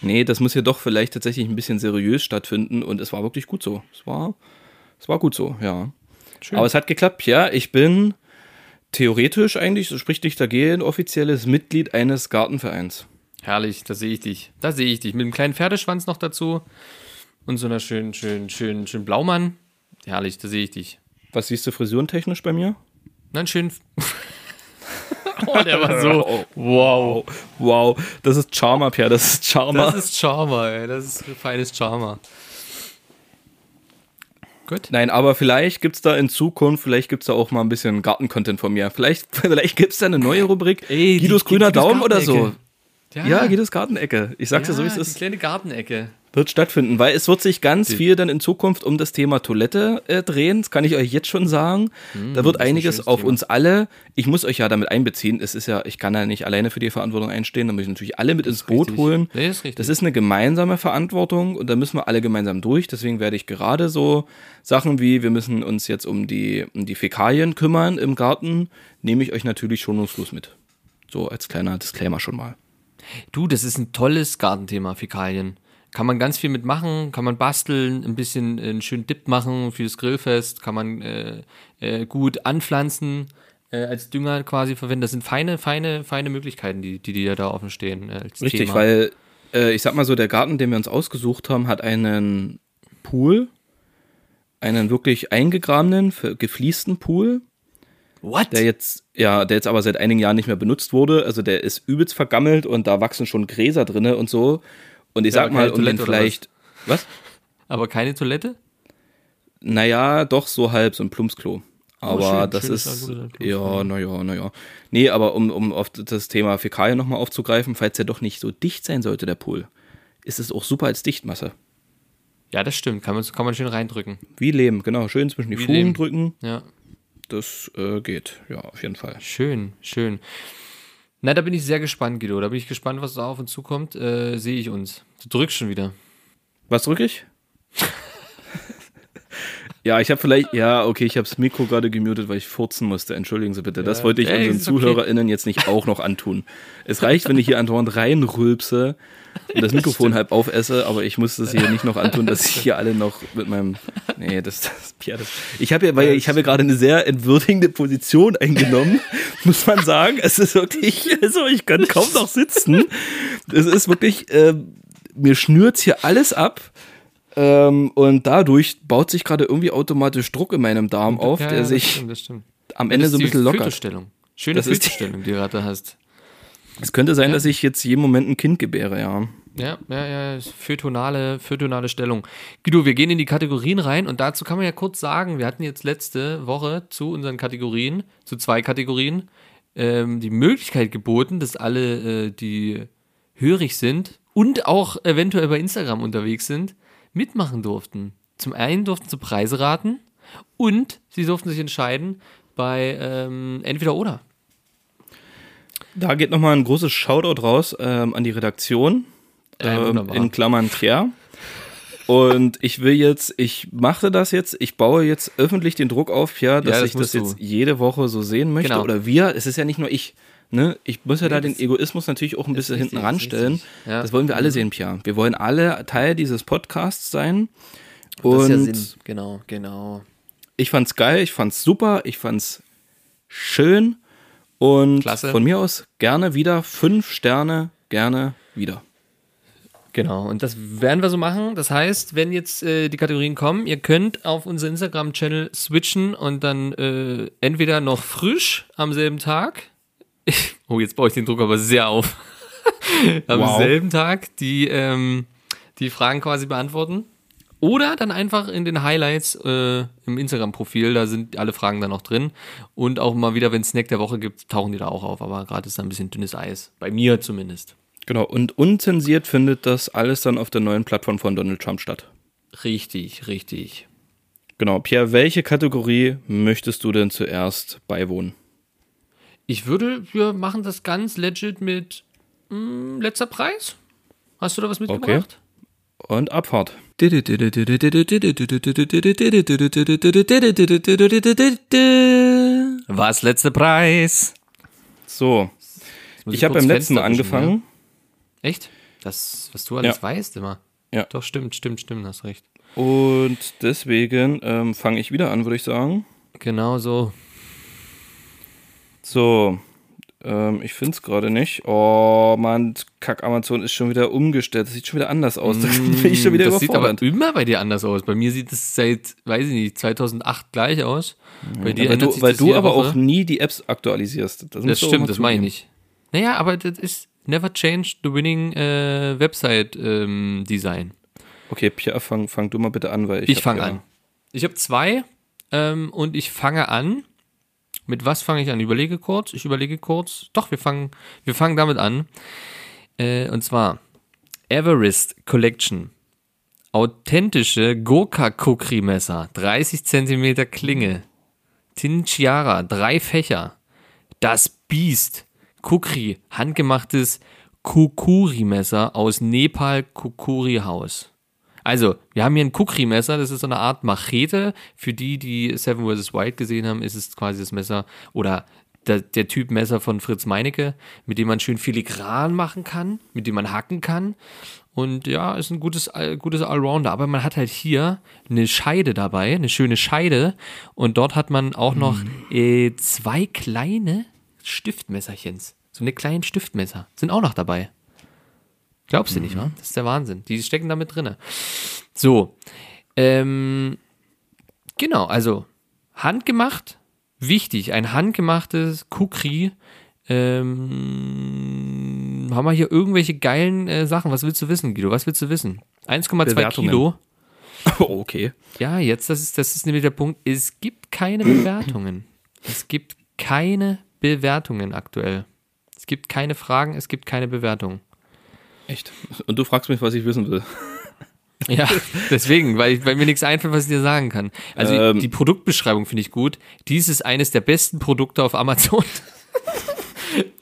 nee, das muss hier doch vielleicht tatsächlich ein bisschen seriös stattfinden und es war wirklich gut so. Es war, es war gut so, ja. Schön. Aber es hat geklappt, ja. Ich bin theoretisch eigentlich, so spricht dich dagegen, offizielles Mitglied eines Gartenvereins. Herrlich, da sehe ich dich. Da sehe ich dich. Mit einem kleinen Pferdeschwanz noch dazu und so einer schönen, schönen, schönen, schönen Blaumann. Herrlich, da sehe ich dich. Was siehst du frisurentechnisch bei mir? Nein, schön. oh, der war so. Wow. Wow, das ist Charmer, Pierre, das ist Charmer. Das ist Charmer, ey. Das ist feines Charmer. Gut. Nein, aber vielleicht gibt es da in Zukunft, vielleicht gibt es da auch mal ein bisschen Garten-Content von mir. Vielleicht, vielleicht gibt es da eine neue Rubrik. Ey, die- Guidos grüner Daumen oder so. Gartenecke. Ja, Guidos Gartenecke. Ich sag's dir so, wie es die ist. kleine Gartenecke. Wird stattfinden, weil es wird sich ganz viel dann in Zukunft um das Thema Toilette äh, drehen. Das kann ich euch jetzt schon sagen. da wird Hm, ein einiges schönes auf Thema. uns alle. Ich muss euch ja damit einbeziehen. Es ist ja, ich kann ja nicht alleine für die Verantwortung einstehen. Da muss ich natürlich alle mit ins Boot richtig. holen. Nee, ist richtig. Das ist eine gemeinsame Verantwortung und da müssen wir alle gemeinsam durch. Deswegen werde ich gerade so Sachen wie, wir müssen uns jetzt um die, um die Fäkalien kümmern im Garten, nehme ich euch natürlich schonungslos mit. So als kleiner Disclaimer schon mal. Du, das ist ein tolles Gartenthema, Fäkalien. Kann man ganz viel mitmachen, kann man basteln, ein bisschen äh, einen schönen Dip machen für das Grillfest, kann man äh, äh, gut anpflanzen, äh, als Dünger quasi verwenden. Das sind feine, feine, feine Möglichkeiten, die, die dir da offen stehen. Äh, Richtig, Thema. weil äh, ich sag mal so, der Garten, den wir uns ausgesucht haben, hat einen Pool, einen wirklich eingegrabenen, gefliesten Pool, What? der jetzt, ja, der jetzt aber seit einigen Jahren nicht mehr benutzt wurde. Also der ist übelst vergammelt und da wachsen schon Gräser drinne und so. Und ich Ja, sag mal, um den vielleicht. Was? Aber keine Toilette? Naja, doch so halb, so ein Plumpsklo. Aber Oh, schön, das ist, ja, naja, naja. Nee, aber um, um auf das Thema Fäkalien nochmal aufzugreifen, falls der doch nicht so dicht sein sollte, der Pool, ist es auch super als Dichtmasse. Ja, das stimmt. Kann man, kann man schön reindrücken. Wie Lehm, genau. Schön zwischen die Wie Fugen Lehm. drücken. Ja. Das äh, geht, ja, auf jeden Fall. Schön, schön. Na, da bin ich sehr gespannt, Guido. Da bin ich gespannt, was da auf uns zukommt. Äh, Sehe ich uns. Du drückst schon wieder. Was drücke ich? ja, ich habe vielleicht, ja, okay, ich habe das Mikro gerade gemutet, weil ich furzen musste. Entschuldigen Sie bitte. Das Ja. wollte ich Ey, unseren okay. ZuhörerInnen jetzt nicht auch noch antun. Es reicht, wenn ich hier andauernd reinrülpse und das Mikrofon halb aufesse, aber ich muss das hier nicht noch antun, dass ich hier alle noch mit meinem, nee, das, das, ja, das ich habe ja, weil ich habe ja gerade eine sehr entwürdigende Position eingenommen, muss man sagen. Es ist wirklich, also ich kann kaum noch sitzen. Es ist wirklich, äh, mir schnürt's hier alles ab. Ähm, und dadurch baut sich gerade irgendwie automatisch Druck in meinem Darm auf, Ja, der ja, sich stimmt, am Ende so ein bisschen lockert. Schöne Das ist die- die du gerade hast. Es könnte sein, dass ich jetzt jeden Moment ein Kind gebäre, ja. Ja, ja, ja, fötonale, fötonale Stellung. Guido, wir gehen in die Kategorien rein und dazu kann man ja kurz sagen, wir hatten jetzt letzte Woche zu unseren Kategorien, zu zwei Kategorien, ähm, die Möglichkeit geboten, dass alle, äh, die hörig sind und auch eventuell bei Instagram unterwegs sind, mitmachen durften. Zum einen durften sie Preise raten und sie durften sich entscheiden bei ähm, entweder oder. Da geht nochmal ein großes Shoutout raus ähm, an die Redaktion, Äh, ähm, in Klammern Pierre. Und ich will jetzt, ich mache das jetzt, ich baue jetzt öffentlich den Druck auf, Pierre, dass Ja, das ich das musst du. jetzt jede Woche so sehen möchte. Genau. Oder wir, es ist ja nicht nur ich. Ne? Ich muss ja da Nee, den das- Egoismus natürlich auch ein bisschen richtig, hinten ist ranstellen. richtig. Ja. Mhm. Das wollen wir alle sehen, Pierre. Wir wollen alle Teil dieses Podcasts sein. Das Und ist ja Sinn. Genau, genau. ich fand's geil, ich fand's super, ich fand's schön und Klasse. von mir aus gerne wieder fünf Sterne, gerne wieder. Genau, und das werden wir so machen. Das heißt, wenn jetzt äh, die Kategorien kommen, ihr könnt auf unseren Instagram-Channel switchen und dann äh, entweder noch frisch am selben Tag, oh, jetzt baue ich den Druck aber sehr auf, am Wow. selben Tag die, ähm, die Fragen quasi beantworten. Oder dann einfach in den Highlights äh, im Instagram-Profil, da sind alle Fragen dann noch drin. Und auch mal wieder, wenn es Snack der Woche gibt, tauchen die da auch auf. Aber gerade ist da ein bisschen dünnes Eis. Bei mir zumindest. Genau, und unzensiert findet das alles dann auf der neuen Plattform von Donald Trump statt. Richtig, richtig. Genau, Pierre, welche Kategorie möchtest du denn zuerst beiwohnen? Ich würde, wir machen das ganz legit mit mh, letzter Preis. Hast du da was mitgebracht? Und Abfahrt. Was letzter Preis? So, ich habe beim letzten Mal angefangen. Ja? Echt? Das, was du alles Ja. weißt immer. Ja. Doch, stimmt, stimmt, stimmt, hast recht. Und deswegen ähm, fange ich wieder an, würde ich sagen. Genau so. So, ähm, ich finde es gerade nicht. Oh Mann, Kack Amazon ist schon wieder umgestellt. Das sieht schon wieder anders aus. Da bin ich schon wieder Mm, das sieht aber immer bei dir anders aus. Bei mir sieht es seit, weiß ich nicht, 2008 gleich aus. Bei dir weil ändert du, weil du aber Woche. auch nie die Apps aktualisierst. Das, Das stimmt, das meine ich nicht. Naja, aber das ist never change the winning äh, Website ähm, Design. Okay, Pierre, fang, fang du mal bitte an, weil ich. Ich fange ja- an. Ich habe zwei ähm, und ich fange an. Mit was fange ich an? Überlege kurz. Ich überlege kurz. Doch, wir fangen, wir fangen damit an. Äh, und zwar Everest Collection. Authentische Gurkha Kukri Messer. 30 cm Klinge. Tinchiara. Drei Fächer. Das Biest. Kukri. Handgemachtes Kukuri-Messer aus Nepal Kukuri Haus. Also, wir haben hier ein Kukri-Messer, das ist so eine Art Machete. Für die, die Seven vs. White gesehen haben, ist es quasi das Messer oder der, der Typ Messer von Fritz Meinecke, mit dem man schön filigran machen kann, mit dem man hacken kann. Und ja, ist ein gutes, all- gutes Allrounder. Aber man hat halt hier eine Scheide dabei, eine schöne Scheide. Und dort hat man auch noch äh, zwei kleine Stiftmesserchens. So eine kleinen Stiftmesser sind auch noch dabei. Glaubst du nicht, wa? Das ist der Wahnsinn. Die stecken da mit drinne. So. Ähm, genau, also handgemacht, wichtig, ein handgemachtes Kukri. Ähm, haben wir hier irgendwelche geilen äh, Sachen? Was willst du wissen, Guido? Was willst du wissen? 1,2 Bewertungen. Kilo. Oh, okay. Ja, jetzt, das ist, das ist nämlich der Punkt. Es gibt keine Bewertungen. Es gibt keine Bewertungen aktuell. Es gibt keine Fragen, es gibt keine Bewertungen. Echt. Und du fragst mich, was ich wissen will. Ja, deswegen, weil, weil mir nichts einfällt, was ich dir sagen kann. Also Ähm. die Produktbeschreibung finde ich gut. Dies ist eines der besten Produkte auf Amazon.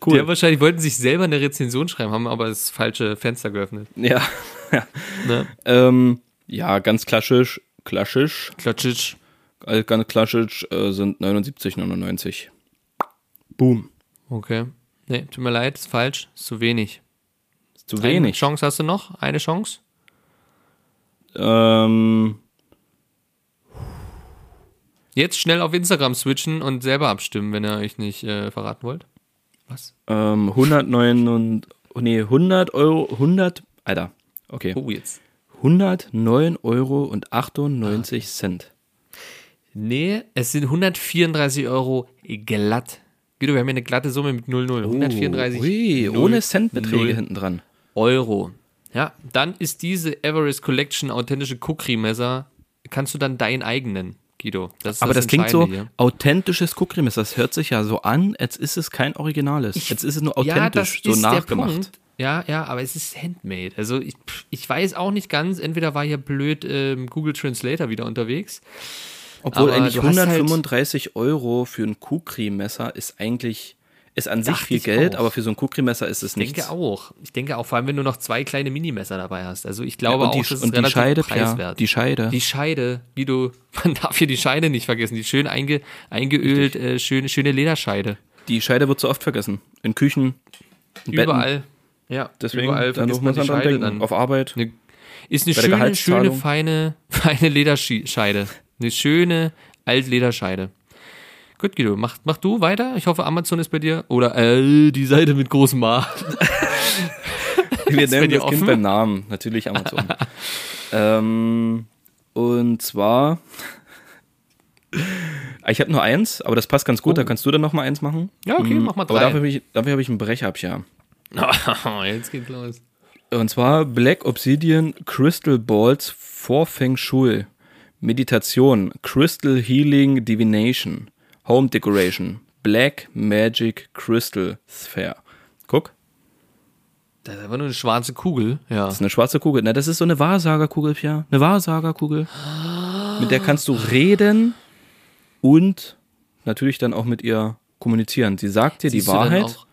Cool. Die haben wahrscheinlich wollten sich selber eine Rezension schreiben, haben aber das falsche Fenster geöffnet. Ja. Ne? ähm, ja, ganz klassisch. Klassisch. Klatschitsch. äh, Ganz klassisch äh, sind 79,99. Boom. Okay. Nee, tut mir leid, ist falsch, ist zu wenig. Zu Eine wenig. Chance hast du noch? Eine Chance? Ähm, Jetzt schnell auf Instagram switchen und selber abstimmen, wenn ihr euch nicht äh, verraten wollt. Was? ähm, 109 und, nee, 100 Euro, 100, Alter, okay. Oh, jetzt. 109 Euro und 98 Cent. Nee, es sind 134 Euro glatt. Guido, wir haben hier eine glatte Summe mit 00. 134 Oh, Ui, ohne Centbeträge hinten dran. Euro. Ja, dann ist diese Everest Collection authentische Kukri-Messer, kannst du dann dein eigen nennen, Guido. Das Aber das, klingt so Entscheidende authentisches Kukrimes. Das hört sich ja so an, als ist es kein Originales. jetzt ist es nur hier. Ja, das authentisch, so nachgemacht. Ja, ja, aber es ist handmade. Also ich, ich weiß auch nicht ganz, entweder war hier blöd ähm, Google Translator wieder unterwegs. Obwohl eigentlich du hast halt- 135 Euro für ein Kukri-Messer ist eigentlich, ist an sich viel ich Geld, auch. aber für so ein Kukri-Messer ist es Ich nichts. denke auch. Ich denke auch, vor allem wenn du noch zwei kleine Minimesser dabei hast. Also ich glaube und auch, die, das ist und die relativ Scheide, preiswert. ja, die Scheide. Die Scheide, wie du, man darf hier die Scheide nicht vergessen, die schön einge, eingeölt, äh, schöne, schöne Lederscheide. Die Scheide wird so oft vergessen. In Küchen, in Betten. Überall. Ja, Deswegen, überall da muss man die dran Scheide denken. dann. Auf Arbeit. Eine, ist eine schöne, schöne, feine, feine Lederscheide. Eine schöne Altlederscheide. Gut, Guido, mach, mach du weiter. Ich hoffe, Amazon ist bei dir. Oder äh, die Seite mit großem A. Wir nennen das Kind offen? beim Namen. Natürlich Amazon. ähm, und zwar. Ich habe nur eins, aber das passt ganz gut. Da kannst du dann noch mal eins machen. Oh. Ja, okay, Mm, mach mal Aber drei. dafür habe ich, dafür hab ich einen Brecher, Jetzt geht's los. Und zwar Black Obsidian Crystal Balls for Feng Shui. Meditation, Crystal Healing Divination, Home Decoration, Black Magic Crystal Sphere. Guck, Das ist einfach nur eine schwarze Kugel. Ja. das ist eine schwarze Kugel. Na, das ist so eine Wahrsagerkugel, Pia. Eine Wahrsagerkugel. Mit der kannst du reden und natürlich dann auch mit ihr kommunizieren. Sie sagt dir Siehst die Wahrheit. Auch,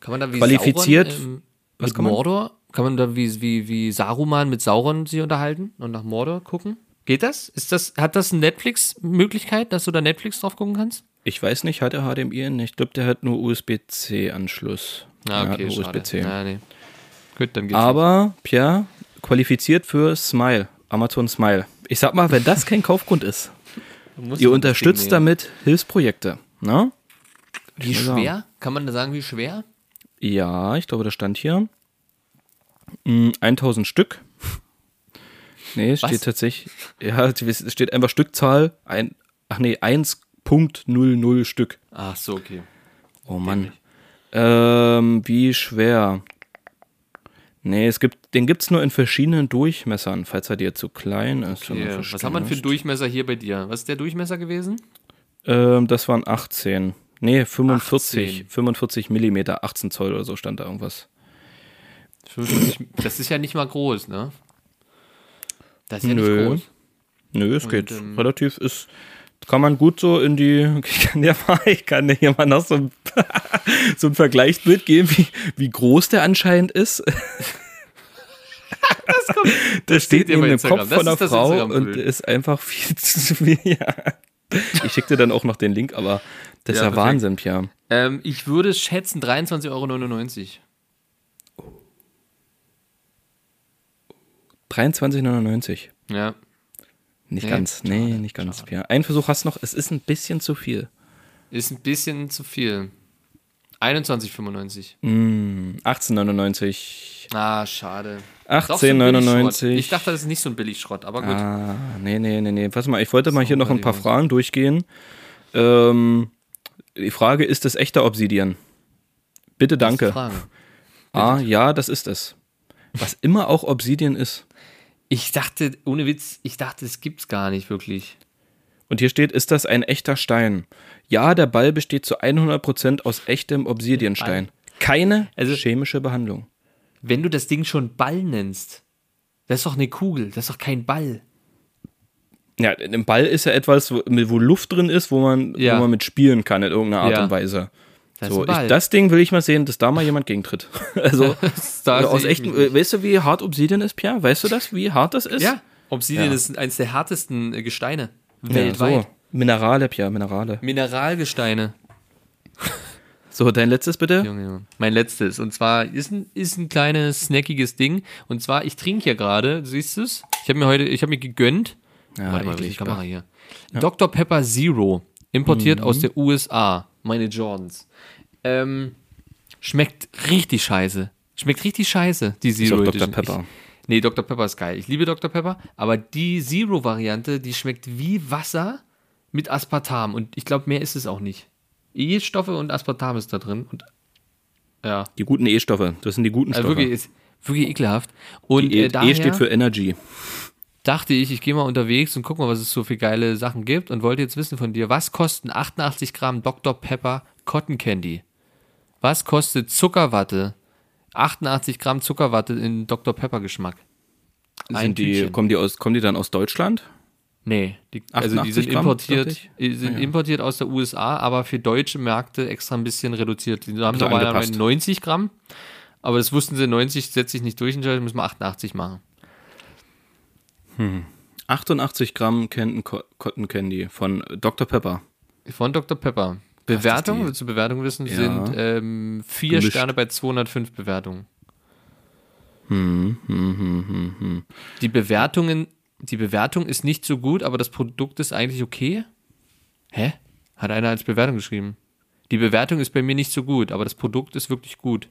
kann man da wie Qualifiziert- Sauron, ähm, Was mit kann man? Mordor? Kann man da wie, wie, wie Saruman mit Sauron sich unterhalten und nach Mordor gucken? Geht das? Ist das hat das eine Netflix-Möglichkeit, dass du da Netflix drauf gucken kannst? Ich weiß nicht, hat er HDMI? Ich glaube, der hat nur USB-C-Anschluss. Ah, okay. USB-C. Ja, nee. Gut, dann geht's. Aber, Pierre, qualifiziert für Smile, Amazon Smile. Ich sag mal, wenn das kein Kaufgrund ist, nicht. Ihr unterstützt damit Hilfsprojekte. Ne? Wie mal sagen. schwer? Kann man da sagen, wie schwer? Ja, ich glaube, das stand hier. Mm, 1000 Stück. Nee, es steht tatsächlich, ja, es steht einfach Stückzahl, ein, ach nee, 1.00 Stück. Ach so, okay. Oh Mann. Ähm, wie schwer? Nee, es gibt, den gibt's nur in verschiedenen Durchmessern, falls er dir zu klein ist. okay. Was haben wir für einen. Durchmesser hier bei dir? Was ist der Durchmesser gewesen? Ähm, das waren 18. Nee, 45. 18. 45 Millimeter, 18 Zoll oder so stand da irgendwas. 55, das ist ja nicht mal groß, ne? Das ist ja nicht Nö. groß. Nö, es Und, geht ähm, relativ, ist, kann man gut so in die, ich kann dir mal, ich kann dir hier mal noch so ein, so ein Vergleichsbild geben, wie, wie groß der anscheinend ist. Das, kommt, das seht steht neben dem. Kopf Das von einer das Frau und ist einfach viel zu viel. Ja. Ich schicke dir dann auch noch den Link, aber das ist Ja, ja perfekt. Wahnsinn, Pia. Ähm, ich würde schätzen 23,99 Euro. 23,99. Ja. Nicht Nee, ganz, nee, nicht ganz, Pia. Ein Versuch hast du noch, es ist ein bisschen zu viel. Ist ein bisschen zu viel. 21,95. Mm, 18,99. Ah, schade. Doch, so ein 18,99. Billigschrott. Ich dachte, das ist nicht so ein Billigschrott, aber gut. Ah, nee, nee, nee, nee. Pass mal, ich wollte mal So, hier noch ein paar. Fragen durchgehen. Ähm, die Frage, ist es echter Obsidian? Bitte Das danke. Frage. Ah, ja, das ist es. Was immer auch Obsidian ist. Ich dachte, ohne Witz, ich dachte, es gibt's gar nicht wirklich. Und hier steht, ist das ein echter Stein? Ja, der Ball besteht zu 100% aus echtem Obsidianstein. Keine Also- chemische Behandlung. Wenn du das Ding schon Ball nennst, das ist doch eine Kugel, das ist doch kein Ball. Ja, ein Ball ist ja etwas, wo, Luft drin ist, wo man, Ja. wo man mit spielen kann in irgendeiner Art Ja. und Weise. Das so, ich, das Ding will ich mal sehen, dass da mal jemand gegentritt. Also, also aus nicht. weißt du, wie hart Obsidian ist, Pierre? Weißt du das, wie hart das ist? Ja, Obsidian Ja. ist eines der härtesten äh, Gesteine Ja, weltweit. so. Minerale, Pierre, Minerale. Mineralgesteine. So, dein letztes bitte? Junge, Junge. Mein letztes. Und zwar ist ein, ist ein kleines, snackiges Ding. Und zwar, ich trinke hier gerade, siehst du es? Ich habe mir heute, ich habe mir gegönnt. Ja, Warte mal, eklig, Kamera hier. Dr. Pepper Zero. Importiert Mhm. aus der USA. Meine Jordans. Ähm, schmeckt richtig scheiße. Schmeckt richtig scheiße, die Ist Zero auch Dr. Edition. Pepper. Ich, nee, Dr. Pepper ist geil. Ich liebe Dr. Pepper. Aber die Zero-Variante, die schmeckt wie Wasser mit Aspartam. Und ich glaube, mehr ist es auch nicht. E-Stoffe und Aspartam ist da drin. Und ja, Die guten E-Stoffe, das sind die guten also Stoffe. wirklich, ist wirklich ekelhaft. Und die e, äh, e steht für Energy. dachte ich, ich gehe mal unterwegs und guck mal, was es so für geile Sachen gibt und wollte jetzt wissen von dir, was kosten 88 Gramm Dr. Pepper Cotton Candy? Was kostet Zuckerwatte? 88 Gramm Zuckerwatte in Dr. Pepper Geschmack. Ein Sind die, Tütchen. kommen, die aus, kommen die dann aus Deutschland? Nee, die, also die 88 sind Gramm, importiert, die sind Ah, ja. importiert aus der USA, aber für deutsche Märkte extra ein bisschen reduziert. Die haben Also normalerweise angepasst. 90 Gramm, aber das wussten sie, 90 setze ich nicht durch, und müssen wir 88 machen. 88 Gramm Cotton Candy von Dr. Pepper. Von Dr. Pepper. Bewertung, die- willst du Bewertung wissen, Ja. sind ähm, vier Gemischt. Sterne bei 205 Bewertungen. Hm, hm, hm, hm, hm. Die Bewertungen, die Bewertung ist nicht so gut, aber das Produkt ist eigentlich okay. Hä? Hat einer als Bewertung geschrieben. Die Bewertung ist bei mir nicht so gut, aber das Produkt ist wirklich gut.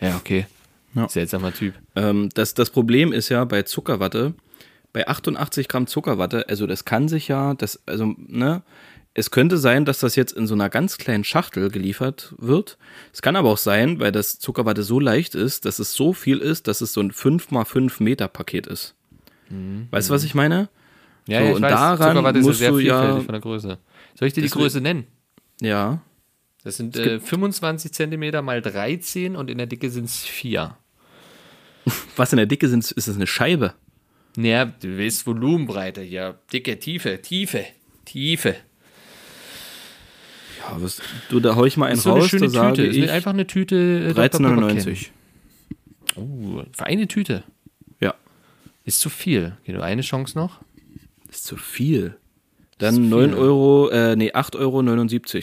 Ja, okay. Ja. Seltsamer Typ. Ähm, das, das Problem ist ja bei Zuckerwatte, bei 88 Gramm Zuckerwatte, also das kann sich ja, das, also, ne, es könnte sein, dass das jetzt in so einer ganz kleinen Schachtel geliefert wird. Es kann aber auch sein, weil das Zuckerwatte so leicht ist, dass es so viel ist, dass es so ein 5x5 Meter Paket ist. Weißt du, was ich meine? Ja, So, ja, ich und weiß, daran Zuckerwatte ist ja musst sehr du ja- vielfältig von der Größe. Soll ich dir die Größe nennen? Ja. Das sind äh, 25 Zentimeter mal 13 und in der Dicke sind es 4. Was in der Dicke sind, ist es eine Scheibe. Naja, du willst Volumenbreite hier. Dicke, Tiefe, Tiefe, Tiefe. Was, du, da hau ich mal einen Ist so eine raus, schöne da sage Tüte. Ist ich einfach eine Tüte. äh, Dr. Pepper 13,99. Oh, für eine Tüte. Ja. Ist zu viel. Nur eine Chance noch. Ist zu viel. Dann viel. 9 Euro, äh, nee, 8,79 Euro.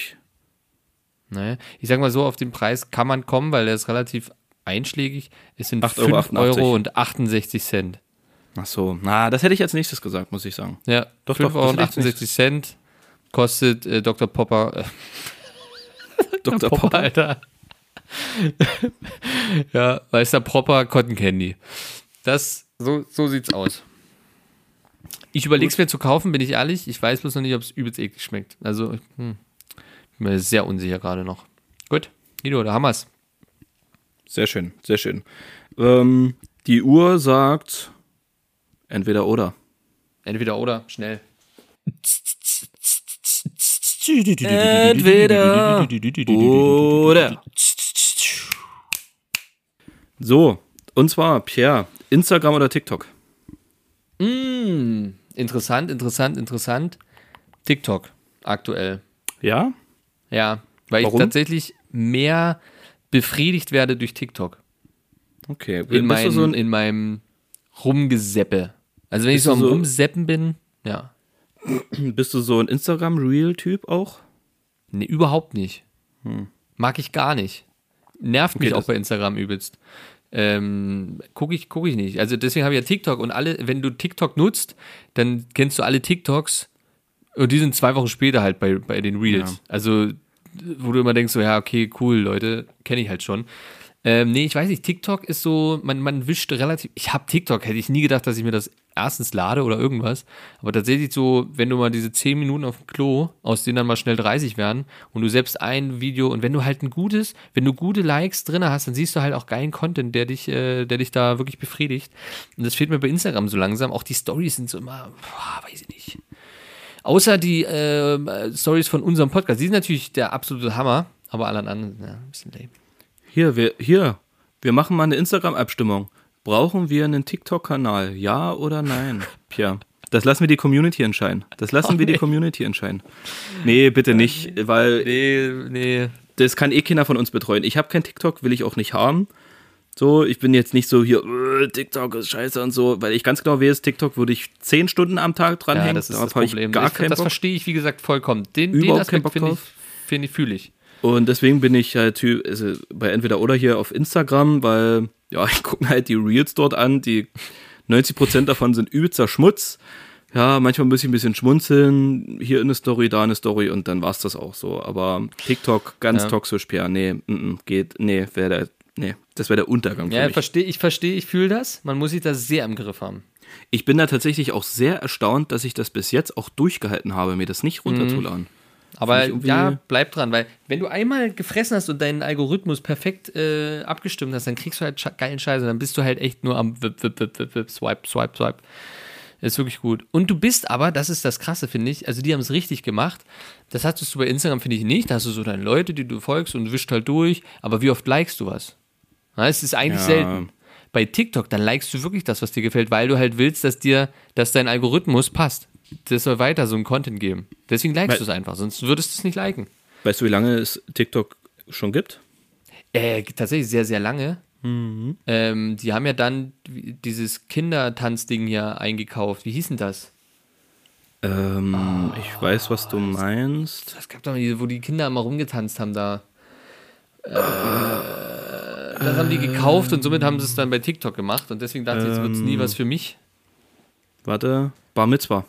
Naja, ich sag mal so, auf den Preis kann man kommen, weil der ist relativ einschlägig. Es sind 8,88 5 Euro. Und 68 Cent. Ach so, na, das hätte ich als nächstes gesagt, muss ich sagen. Ja, Doch, 5 doch, Euro und das ist 68 Cent kostet äh, Dr. Popper. Äh, Dr. Popper, Popper. Alter. ja, weißer Proper Cotton Candy. Das, so, so sieht's aus. Ich überlege es mir zu kaufen, bin ich ehrlich. Ich weiß bloß noch nicht, ob es übelst eklig schmeckt. Also, hm, bin mir sehr unsicher gerade noch. Gut, Guido, da haben wir's. Sehr schön, sehr schön. Ähm, die Uhr sagt entweder oder. Entweder oder, schnell. Entweder oder. So, und zwar, Pierre, Instagram oder TikTok? Mm, interessant, interessant, interessant. TikTok aktuell. Ja? Ja, weil Warum? ich tatsächlich mehr befriedigt werde durch TikTok. Okay. In, Bist mein, so ein, in meinem Rumgeseppe. Also wenn ich so am so- Rumseppen bin, ja. bist du so ein Instagram-Real-Typ auch? Nee, überhaupt nicht. Mag ich gar nicht. Nervt mich Hm. Okay, auch das- bei Instagram übelst. Ähm, gucke ich, guck ich nicht. Also deswegen habe ich ja TikTok und alle, wenn du TikTok nutzt, dann kennst du alle TikToks und die sind zwei Wochen später halt bei, bei den Reels. Ja. Also, wo du immer denkst, so, ja, okay, cool, Leute, kenne ich halt schon. Ähm, nee, ich weiß nicht, TikTok ist so, man, man wischt relativ, ich habe TikTok, hätte ich nie gedacht, dass ich mir das erstens lade oder irgendwas, aber tatsächlich so, wenn du mal diese 10 Minuten auf dem Klo, aus denen dann mal schnell 30 werden und du selbst ein Video und wenn du halt ein gutes, wenn du gute Likes drin hast, dann siehst du halt auch geilen Content, der dich, äh, der dich da wirklich befriedigt und das fehlt mir bei Instagram so langsam, auch die Stories sind so immer, boah, weiß ich nicht. Außer die äh, Stories von unserem Podcast, die sind natürlich der absolute Hammer, aber alle anderen, ja, ein bisschen lame. Hier, wir, hier, wir machen mal eine Instagram-Abstimmung. Brauchen wir einen TikTok-Kanal? Ja oder nein? Pierre. Das lassen wir die Community entscheiden. Das lassen wir die Community entscheiden. Nee, bitte nicht, weil Nee, nee. das kann eh keiner von uns betreuen. Ich habe kein TikTok, will ich auch nicht haben. So, ich bin jetzt nicht so hier, äh, TikTok ist scheiße und so, weil ich ganz genau weiß, TikTok würde ich zehn Stunden am Tag Ja, dranhängen. das ist das habe ich Problem. gar Ich- das verstehe ich, wie gesagt, vollkommen. Den, den Überhaupt keinen Aspekt finde ich, finde ich, fühle ich. Und deswegen bin ich halt Typ, also bei entweder oder hier auf Instagram, weil ja, ich gucke mir halt die Reels dort an, die 90% davon sind übelster Schmutz. Ja, manchmal muss ich ein bisschen schmunzeln, hier eine Story, da eine Story und dann war's das auch so. Aber TikTok ganz Ja. toxisch, Pierre, nee, mm, mm, geht, nee, wäre der, nee, das wäre der Untergang für Ja, mich. verstehe ich, verstehe ich, fühle das. Man muss sich da sehr im Griff haben. Ich bin da tatsächlich auch sehr erstaunt, dass ich das bis jetzt auch durchgehalten habe, mir das nicht runterzuladen. Aber ja, bleib dran, weil wenn du einmal gefressen hast und deinen Algorithmus perfekt äh, abgestimmt hast, dann kriegst du halt geilen Scheiße. Dann bist du halt echt nur am wip, wip, wip, wip, wip, swipe, swipe, swipe. Ist wirklich gut. Und du bist aber, das ist das Krasse, finde ich, also die haben es richtig gemacht. Das hattest du bei Instagram, finde ich, nicht. Da hast du so deine Leute, die du folgst und wischt halt durch. Aber wie oft likest du was? Na, es ist eigentlich Ja. selten. Bei TikTok, dann likest du wirklich das, was dir gefällt, weil du halt willst, dass dir, dass dein Algorithmus passt. Das soll weiter so einen Content geben. Deswegen likest du es einfach, sonst würdest du es nicht liken. Weißt du, wie lange es TikTok schon gibt? Äh, tatsächlich sehr, sehr lange. Ähm, die haben ja dann dieses Kindertanzding hier eingekauft. Wie hieß denn das? Ähm, ich weiß, was du meinst. Das gab doch mal wo die Kinder immer rumgetanzt haben da. Äh, das haben die gekauft und somit haben sie es dann bei TikTok gemacht und deswegen dachte ich, jetzt wird es nie was für mich. Warte, Bar Mitzvah.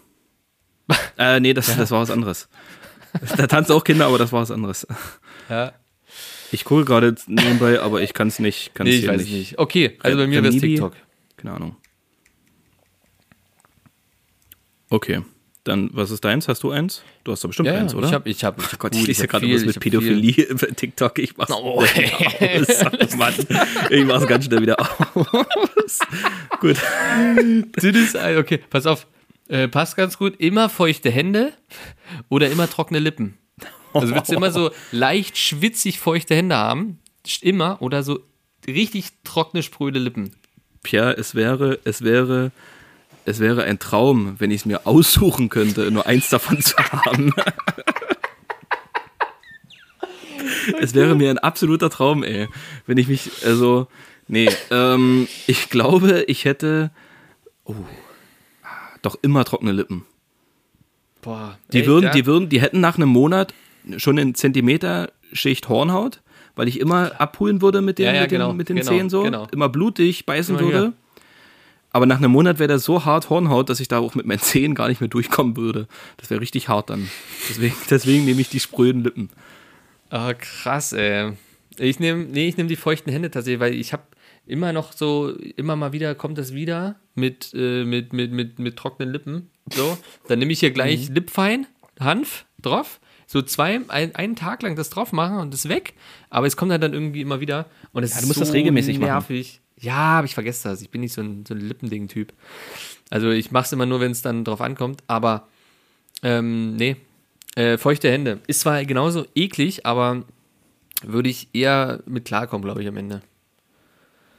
äh, nee, das, das war was anderes. Da tanzen auch Kinder, aber das war was anderes. Ja. Ich gucke gerade nebenbei, aber ich kann es nicht. Kann's Nee, ich weiß nicht. nicht. Okay, also bei mir wäre es? TikTok. Keine Ahnung. Okay, dann was ist deins? Hast du eins? Du hast doch bestimmt Ja, ja, eins, oder? ich habe, ich habe, Oh Gott, ich lese ja gerade was mit Pädophilie über TikTok. Ich mach's, Oh, aus. Mann, ich mach's ganz schnell wieder aus. Gut. Das ist ein- okay, pass auf. Äh, passt ganz gut. Immer feuchte Hände oder immer trockene Lippen. Also willst du immer so leicht schwitzig feuchte Hände haben? Immer oder so richtig trockene, spröde Lippen. Pierre, es wäre, es wäre, es wäre ein Traum, wenn ich es mir aussuchen könnte, nur eins davon zu haben. es wäre mir ein absoluter Traum, ey. Wenn ich mich, also, nee, ähm, ich glaube, ich hätte, oh, doch immer trockene Lippen. Boah. Die echt, würden, ja? die würden, die hätten nach einem Monat schon einen Zentimeter Schicht Hornhaut, weil ich immer abholen würde mit den, Ja, ja, mit den, genau, mit den genau, Zähnen so, genau. immer blutig beißen Immer würde. Aber nach einem Monat wäre der so hart Hornhaut, dass ich da auch mit meinen Zähnen gar nicht mehr durchkommen würde. Das wäre richtig hart dann. Deswegen, deswegen nehme ich die spröden Lippen. Ah, krass, ey. Ich nehme nee, ich nehm die feuchten Hände tatsächlich, weil ich habe immer noch so, immer mal wieder kommt das wieder mit, äh, mit, mit, mit, mit trockenen Lippen. So, dann nehme ich hier gleich Lipfein, Hanf drauf. So zwei, ein, einen Tag lang das drauf machen und das weg. Aber es kommt halt dann irgendwie immer wieder. Und es Ja, ist du musst so das regelmäßig machen. nervig. Ja, aber ich vergesse das. Ich bin nicht so ein, so ein Lippending-Typ. Also ich mache es immer nur, wenn es dann drauf ankommt. Aber ähm, nee, äh, feuchte Hände. Ist zwar genauso eklig, aber würde ich eher mit klarkommen, glaube ich, am Ende.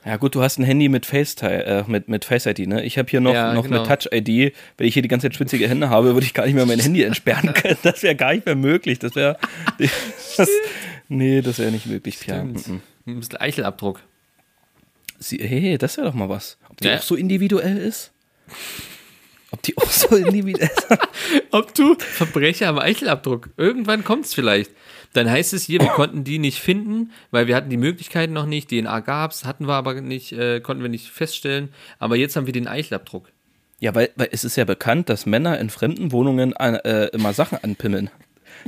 Ja gut, du hast ein Handy mit FaceTime, äh, mit, mit Face ID, ne? Ich habe hier noch, Ja, noch genau. eine Touch ID. Wenn ich hier die ganze Zeit schwitzige Hände habe, würde ich gar nicht mehr mein Handy entsperren können. Das wäre gar nicht mehr möglich. Das wäre. Das, nee, das wäre nicht möglich, Pia. Stimmt. Mhm. Ein bisschen Eichelabdruck. Sie, hey, das wäre doch mal was. Ob die Ja. auch so individuell ist? Ob die auch so individuell ist? Ob du Verbrecher am Eichelabdruck. Irgendwann kommt es vielleicht. Dann heißt es hier, wir konnten die nicht finden, weil wir hatten die Möglichkeiten noch nicht. DNA gab's, hatten wir aber nicht, äh, konnten wir nicht feststellen. Aber jetzt haben wir den Eichelabdruck. Ja, weil, weil es ist ja bekannt, dass Männer in fremden Wohnungen an, äh, immer Sachen anpimmeln.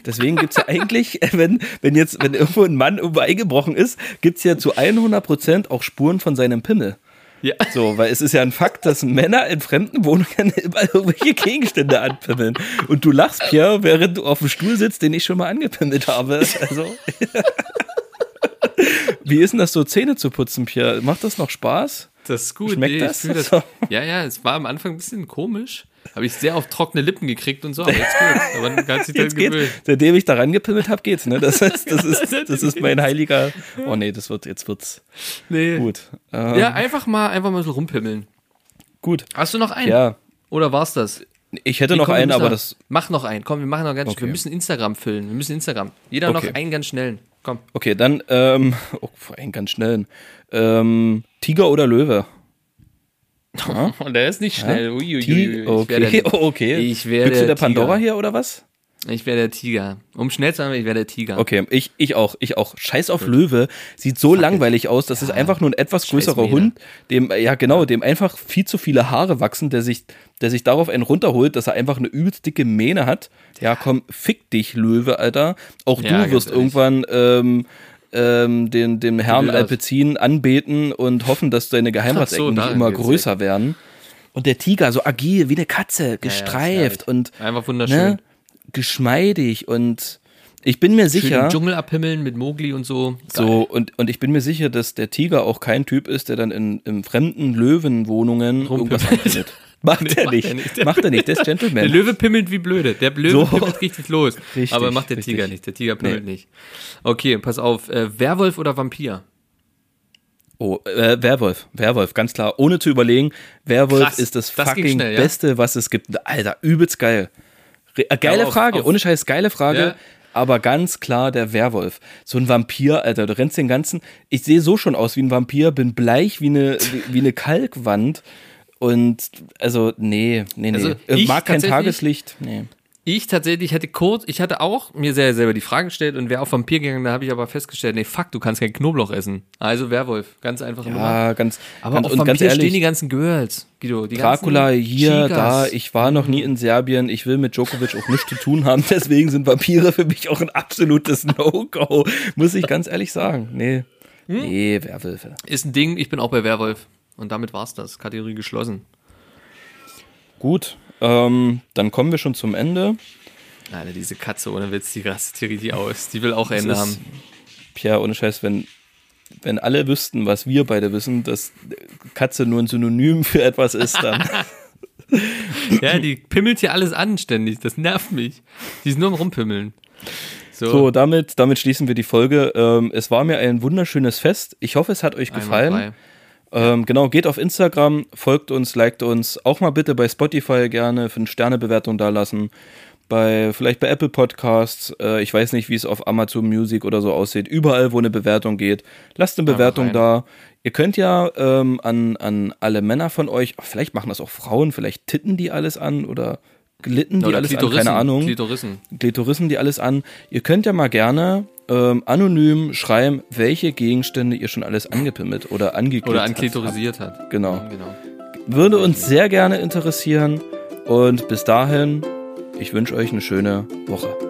Deswegen gibt's ja eigentlich, wenn, wenn jetzt, wenn irgendwo ein Mann irgendwo eingebrochen ist, gibt's ja zu 100% auch Spuren von seinem Pimmel. Ja. So, weil es ist ja ein Fakt, dass Männer in fremden Wohnungen immer irgendwelche Gegenstände anpimmeln. Und du lachst, Pierre, während du auf dem Stuhl sitzt, den ich schon mal angepimmelt habe. Also. Wie ist denn das so, Zähne zu putzen, Pierre? Macht das noch Spaß? Das ist gut. Schmeckt ich das? So. Ja, ja, es war am Anfang ein bisschen komisch. Habe ich sehr auf trockene Lippen gekriegt und so, aber jetzt geht's. Aber dann hat sich dann Jetzt geht's. Seitdem ich daran gepimmelt habe, geht's, ne? Das ist, das ist, das ist mein heiliger. Oh nee, das wird, jetzt wird's Nee. gut. Ähm, Ja, einfach mal, einfach mal so rumpimmeln. gut. Hast du noch einen? Ja, Oder war's das? ich hätte Nee, noch komm, einen, aber noch- das. Mach noch einen. Komm, wir machen noch ganz Okay. Wir müssen Instagram füllen. Wir müssen Instagram. Jeder Okay. noch einen ganz schnellen. Komm. Okay, dann, ähm, oh, allem ganz schnell. Ähm, Tiger oder Löwe? Und der ist nicht schnell. Ui, ui, ui, Ti- ui. Ich okay, wäre der, okay. ich wäre Bist du der Tiger. Pandora hier oder was? Ich wäre der Tiger. Um schnell zu sein, ich wäre der Tiger. Okay, ich, ich auch, ich auch. Scheiß auf Löwe. Sieht so langweilig aus. Das ist einfach nur ein etwas größerer. Hund, dem, ja genau, dem einfach viel zu viele Haare wachsen, der sich, der sich darauf einen runterholt, dass er einfach eine übelst dicke Mähne hat. Ja, komm, fick dich, Löwe, Alter. Auch Ja, du wirst irgendwann ähm, ähm, den, dem Herrn? Alpezin anbeten und hoffen, dass deine Geheimratsecken so, nicht immer größer werden. Und der Tiger, so agil, wie eine Katze, Ja, ja, gestreift herrlich. und Einfach wunderschön. ne, geschmeidig und ich bin mir Schön sicher. im Dschungel abhimmeln mit Mogli und so. So, und, und ich bin mir sicher, dass der Tiger auch kein Typ ist, der dann in, in fremden Löwenwohnungen irgendwas Rumpimmelt. anfindet. Macht Nee, er macht nicht. er nicht. Macht er nicht. Der ist Der Gentleman. Löwe pimmelt wie blöde. Der Löwe So. pimmelt richtig los. Richtig, aber macht der richtig. Tiger nicht. Der Tiger pimmelt Nee. nicht. Okay, pass auf. Äh, Werwolf oder Vampir? Oh, äh, Werwolf. Werwolf, ganz klar. Ohne zu überlegen, Werwolf Krass, ist das, das fucking schnell, ja? Beste, was es gibt. Alter, übelst geil. Re äh, geile auf- Frage, auf- ohne Scheiß, geile Frage. Ja. Aber ganz klar der Werwolf. So ein Vampir, Alter, du rennst den ganzen. Ich sehe so schon aus wie ein Vampir, bin bleich wie eine, wie, wie eine Kalkwand. Und also, nee, nee, nee. Also, ich Mag kein Tageslicht. Nee. Ich tatsächlich hätte kurz, ich hatte auch mir sehr selber die Frage gestellt und wäre auf Vampir gegangen, da habe ich aber festgestellt, nee, fuck, du kannst kein Knoblauch essen. Also Werwolf, ganz einfache Nummer. Ja, ganz, Aber ganz, auf und Vampir ganz ehrlich, stehen die ganzen Girls, Guido. Die Dracula hier, Chicas. da, ich war noch nie in Serbien, ich will mit Djokovic auch nichts zu tun haben, deswegen sind Vampire für mich auch ein absolutes No-Go, muss ich ganz ehrlich sagen. Nee, Hm? nee, Werwölfe. Ist ein Ding, ich bin auch bei Werwolf. Und damit war's das. Kategorie geschlossen. Gut, ähm, dann kommen wir schon zum Ende. Alter, diese Katze ohne Witz, die rastet hier richtig aus. Die will auch Das Ende ist- haben. Pierre, ohne Scheiß, wenn, wenn alle wüssten, was wir beide wissen, dass Katze nur ein Synonym für etwas ist, dann. Ja, die pimmelt hier alles anständig. Das nervt mich. Die ist nur am Rumpimmeln. So, So, damit, damit schließen wir die Folge. Ähm, es war mir ein wunderschönes Fest. Ich hoffe, es hat euch gefallen. Ähm, genau, geht auf Instagram, folgt uns, liked uns. Auch mal bitte bei Spotify gerne 5-Sterne-Bewertung da lassen. Bei, vielleicht bei Apple Podcasts. Äh, ich weiß nicht, wie es auf Amazon Music oder so aussieht. Überall, wo eine Bewertung geht. Lasst eine Bewertung da. Ihr könnt ja ähm, an, an alle Männer von euch, vielleicht machen das auch Frauen, vielleicht titten die alles an oder glitten die Oder alles an, keine Ahnung. Klitorissen. Klitorissen die alles an. Ihr könnt ja mal gerne ähm, anonym schreiben, welche Gegenstände ihr schon alles angepimmelt oder angeklickt Oder habt. anklitorisiert hat. Genau. genau. Würde uns sehr gerne interessieren. Und bis dahin, ich wünsche euch eine schöne Woche.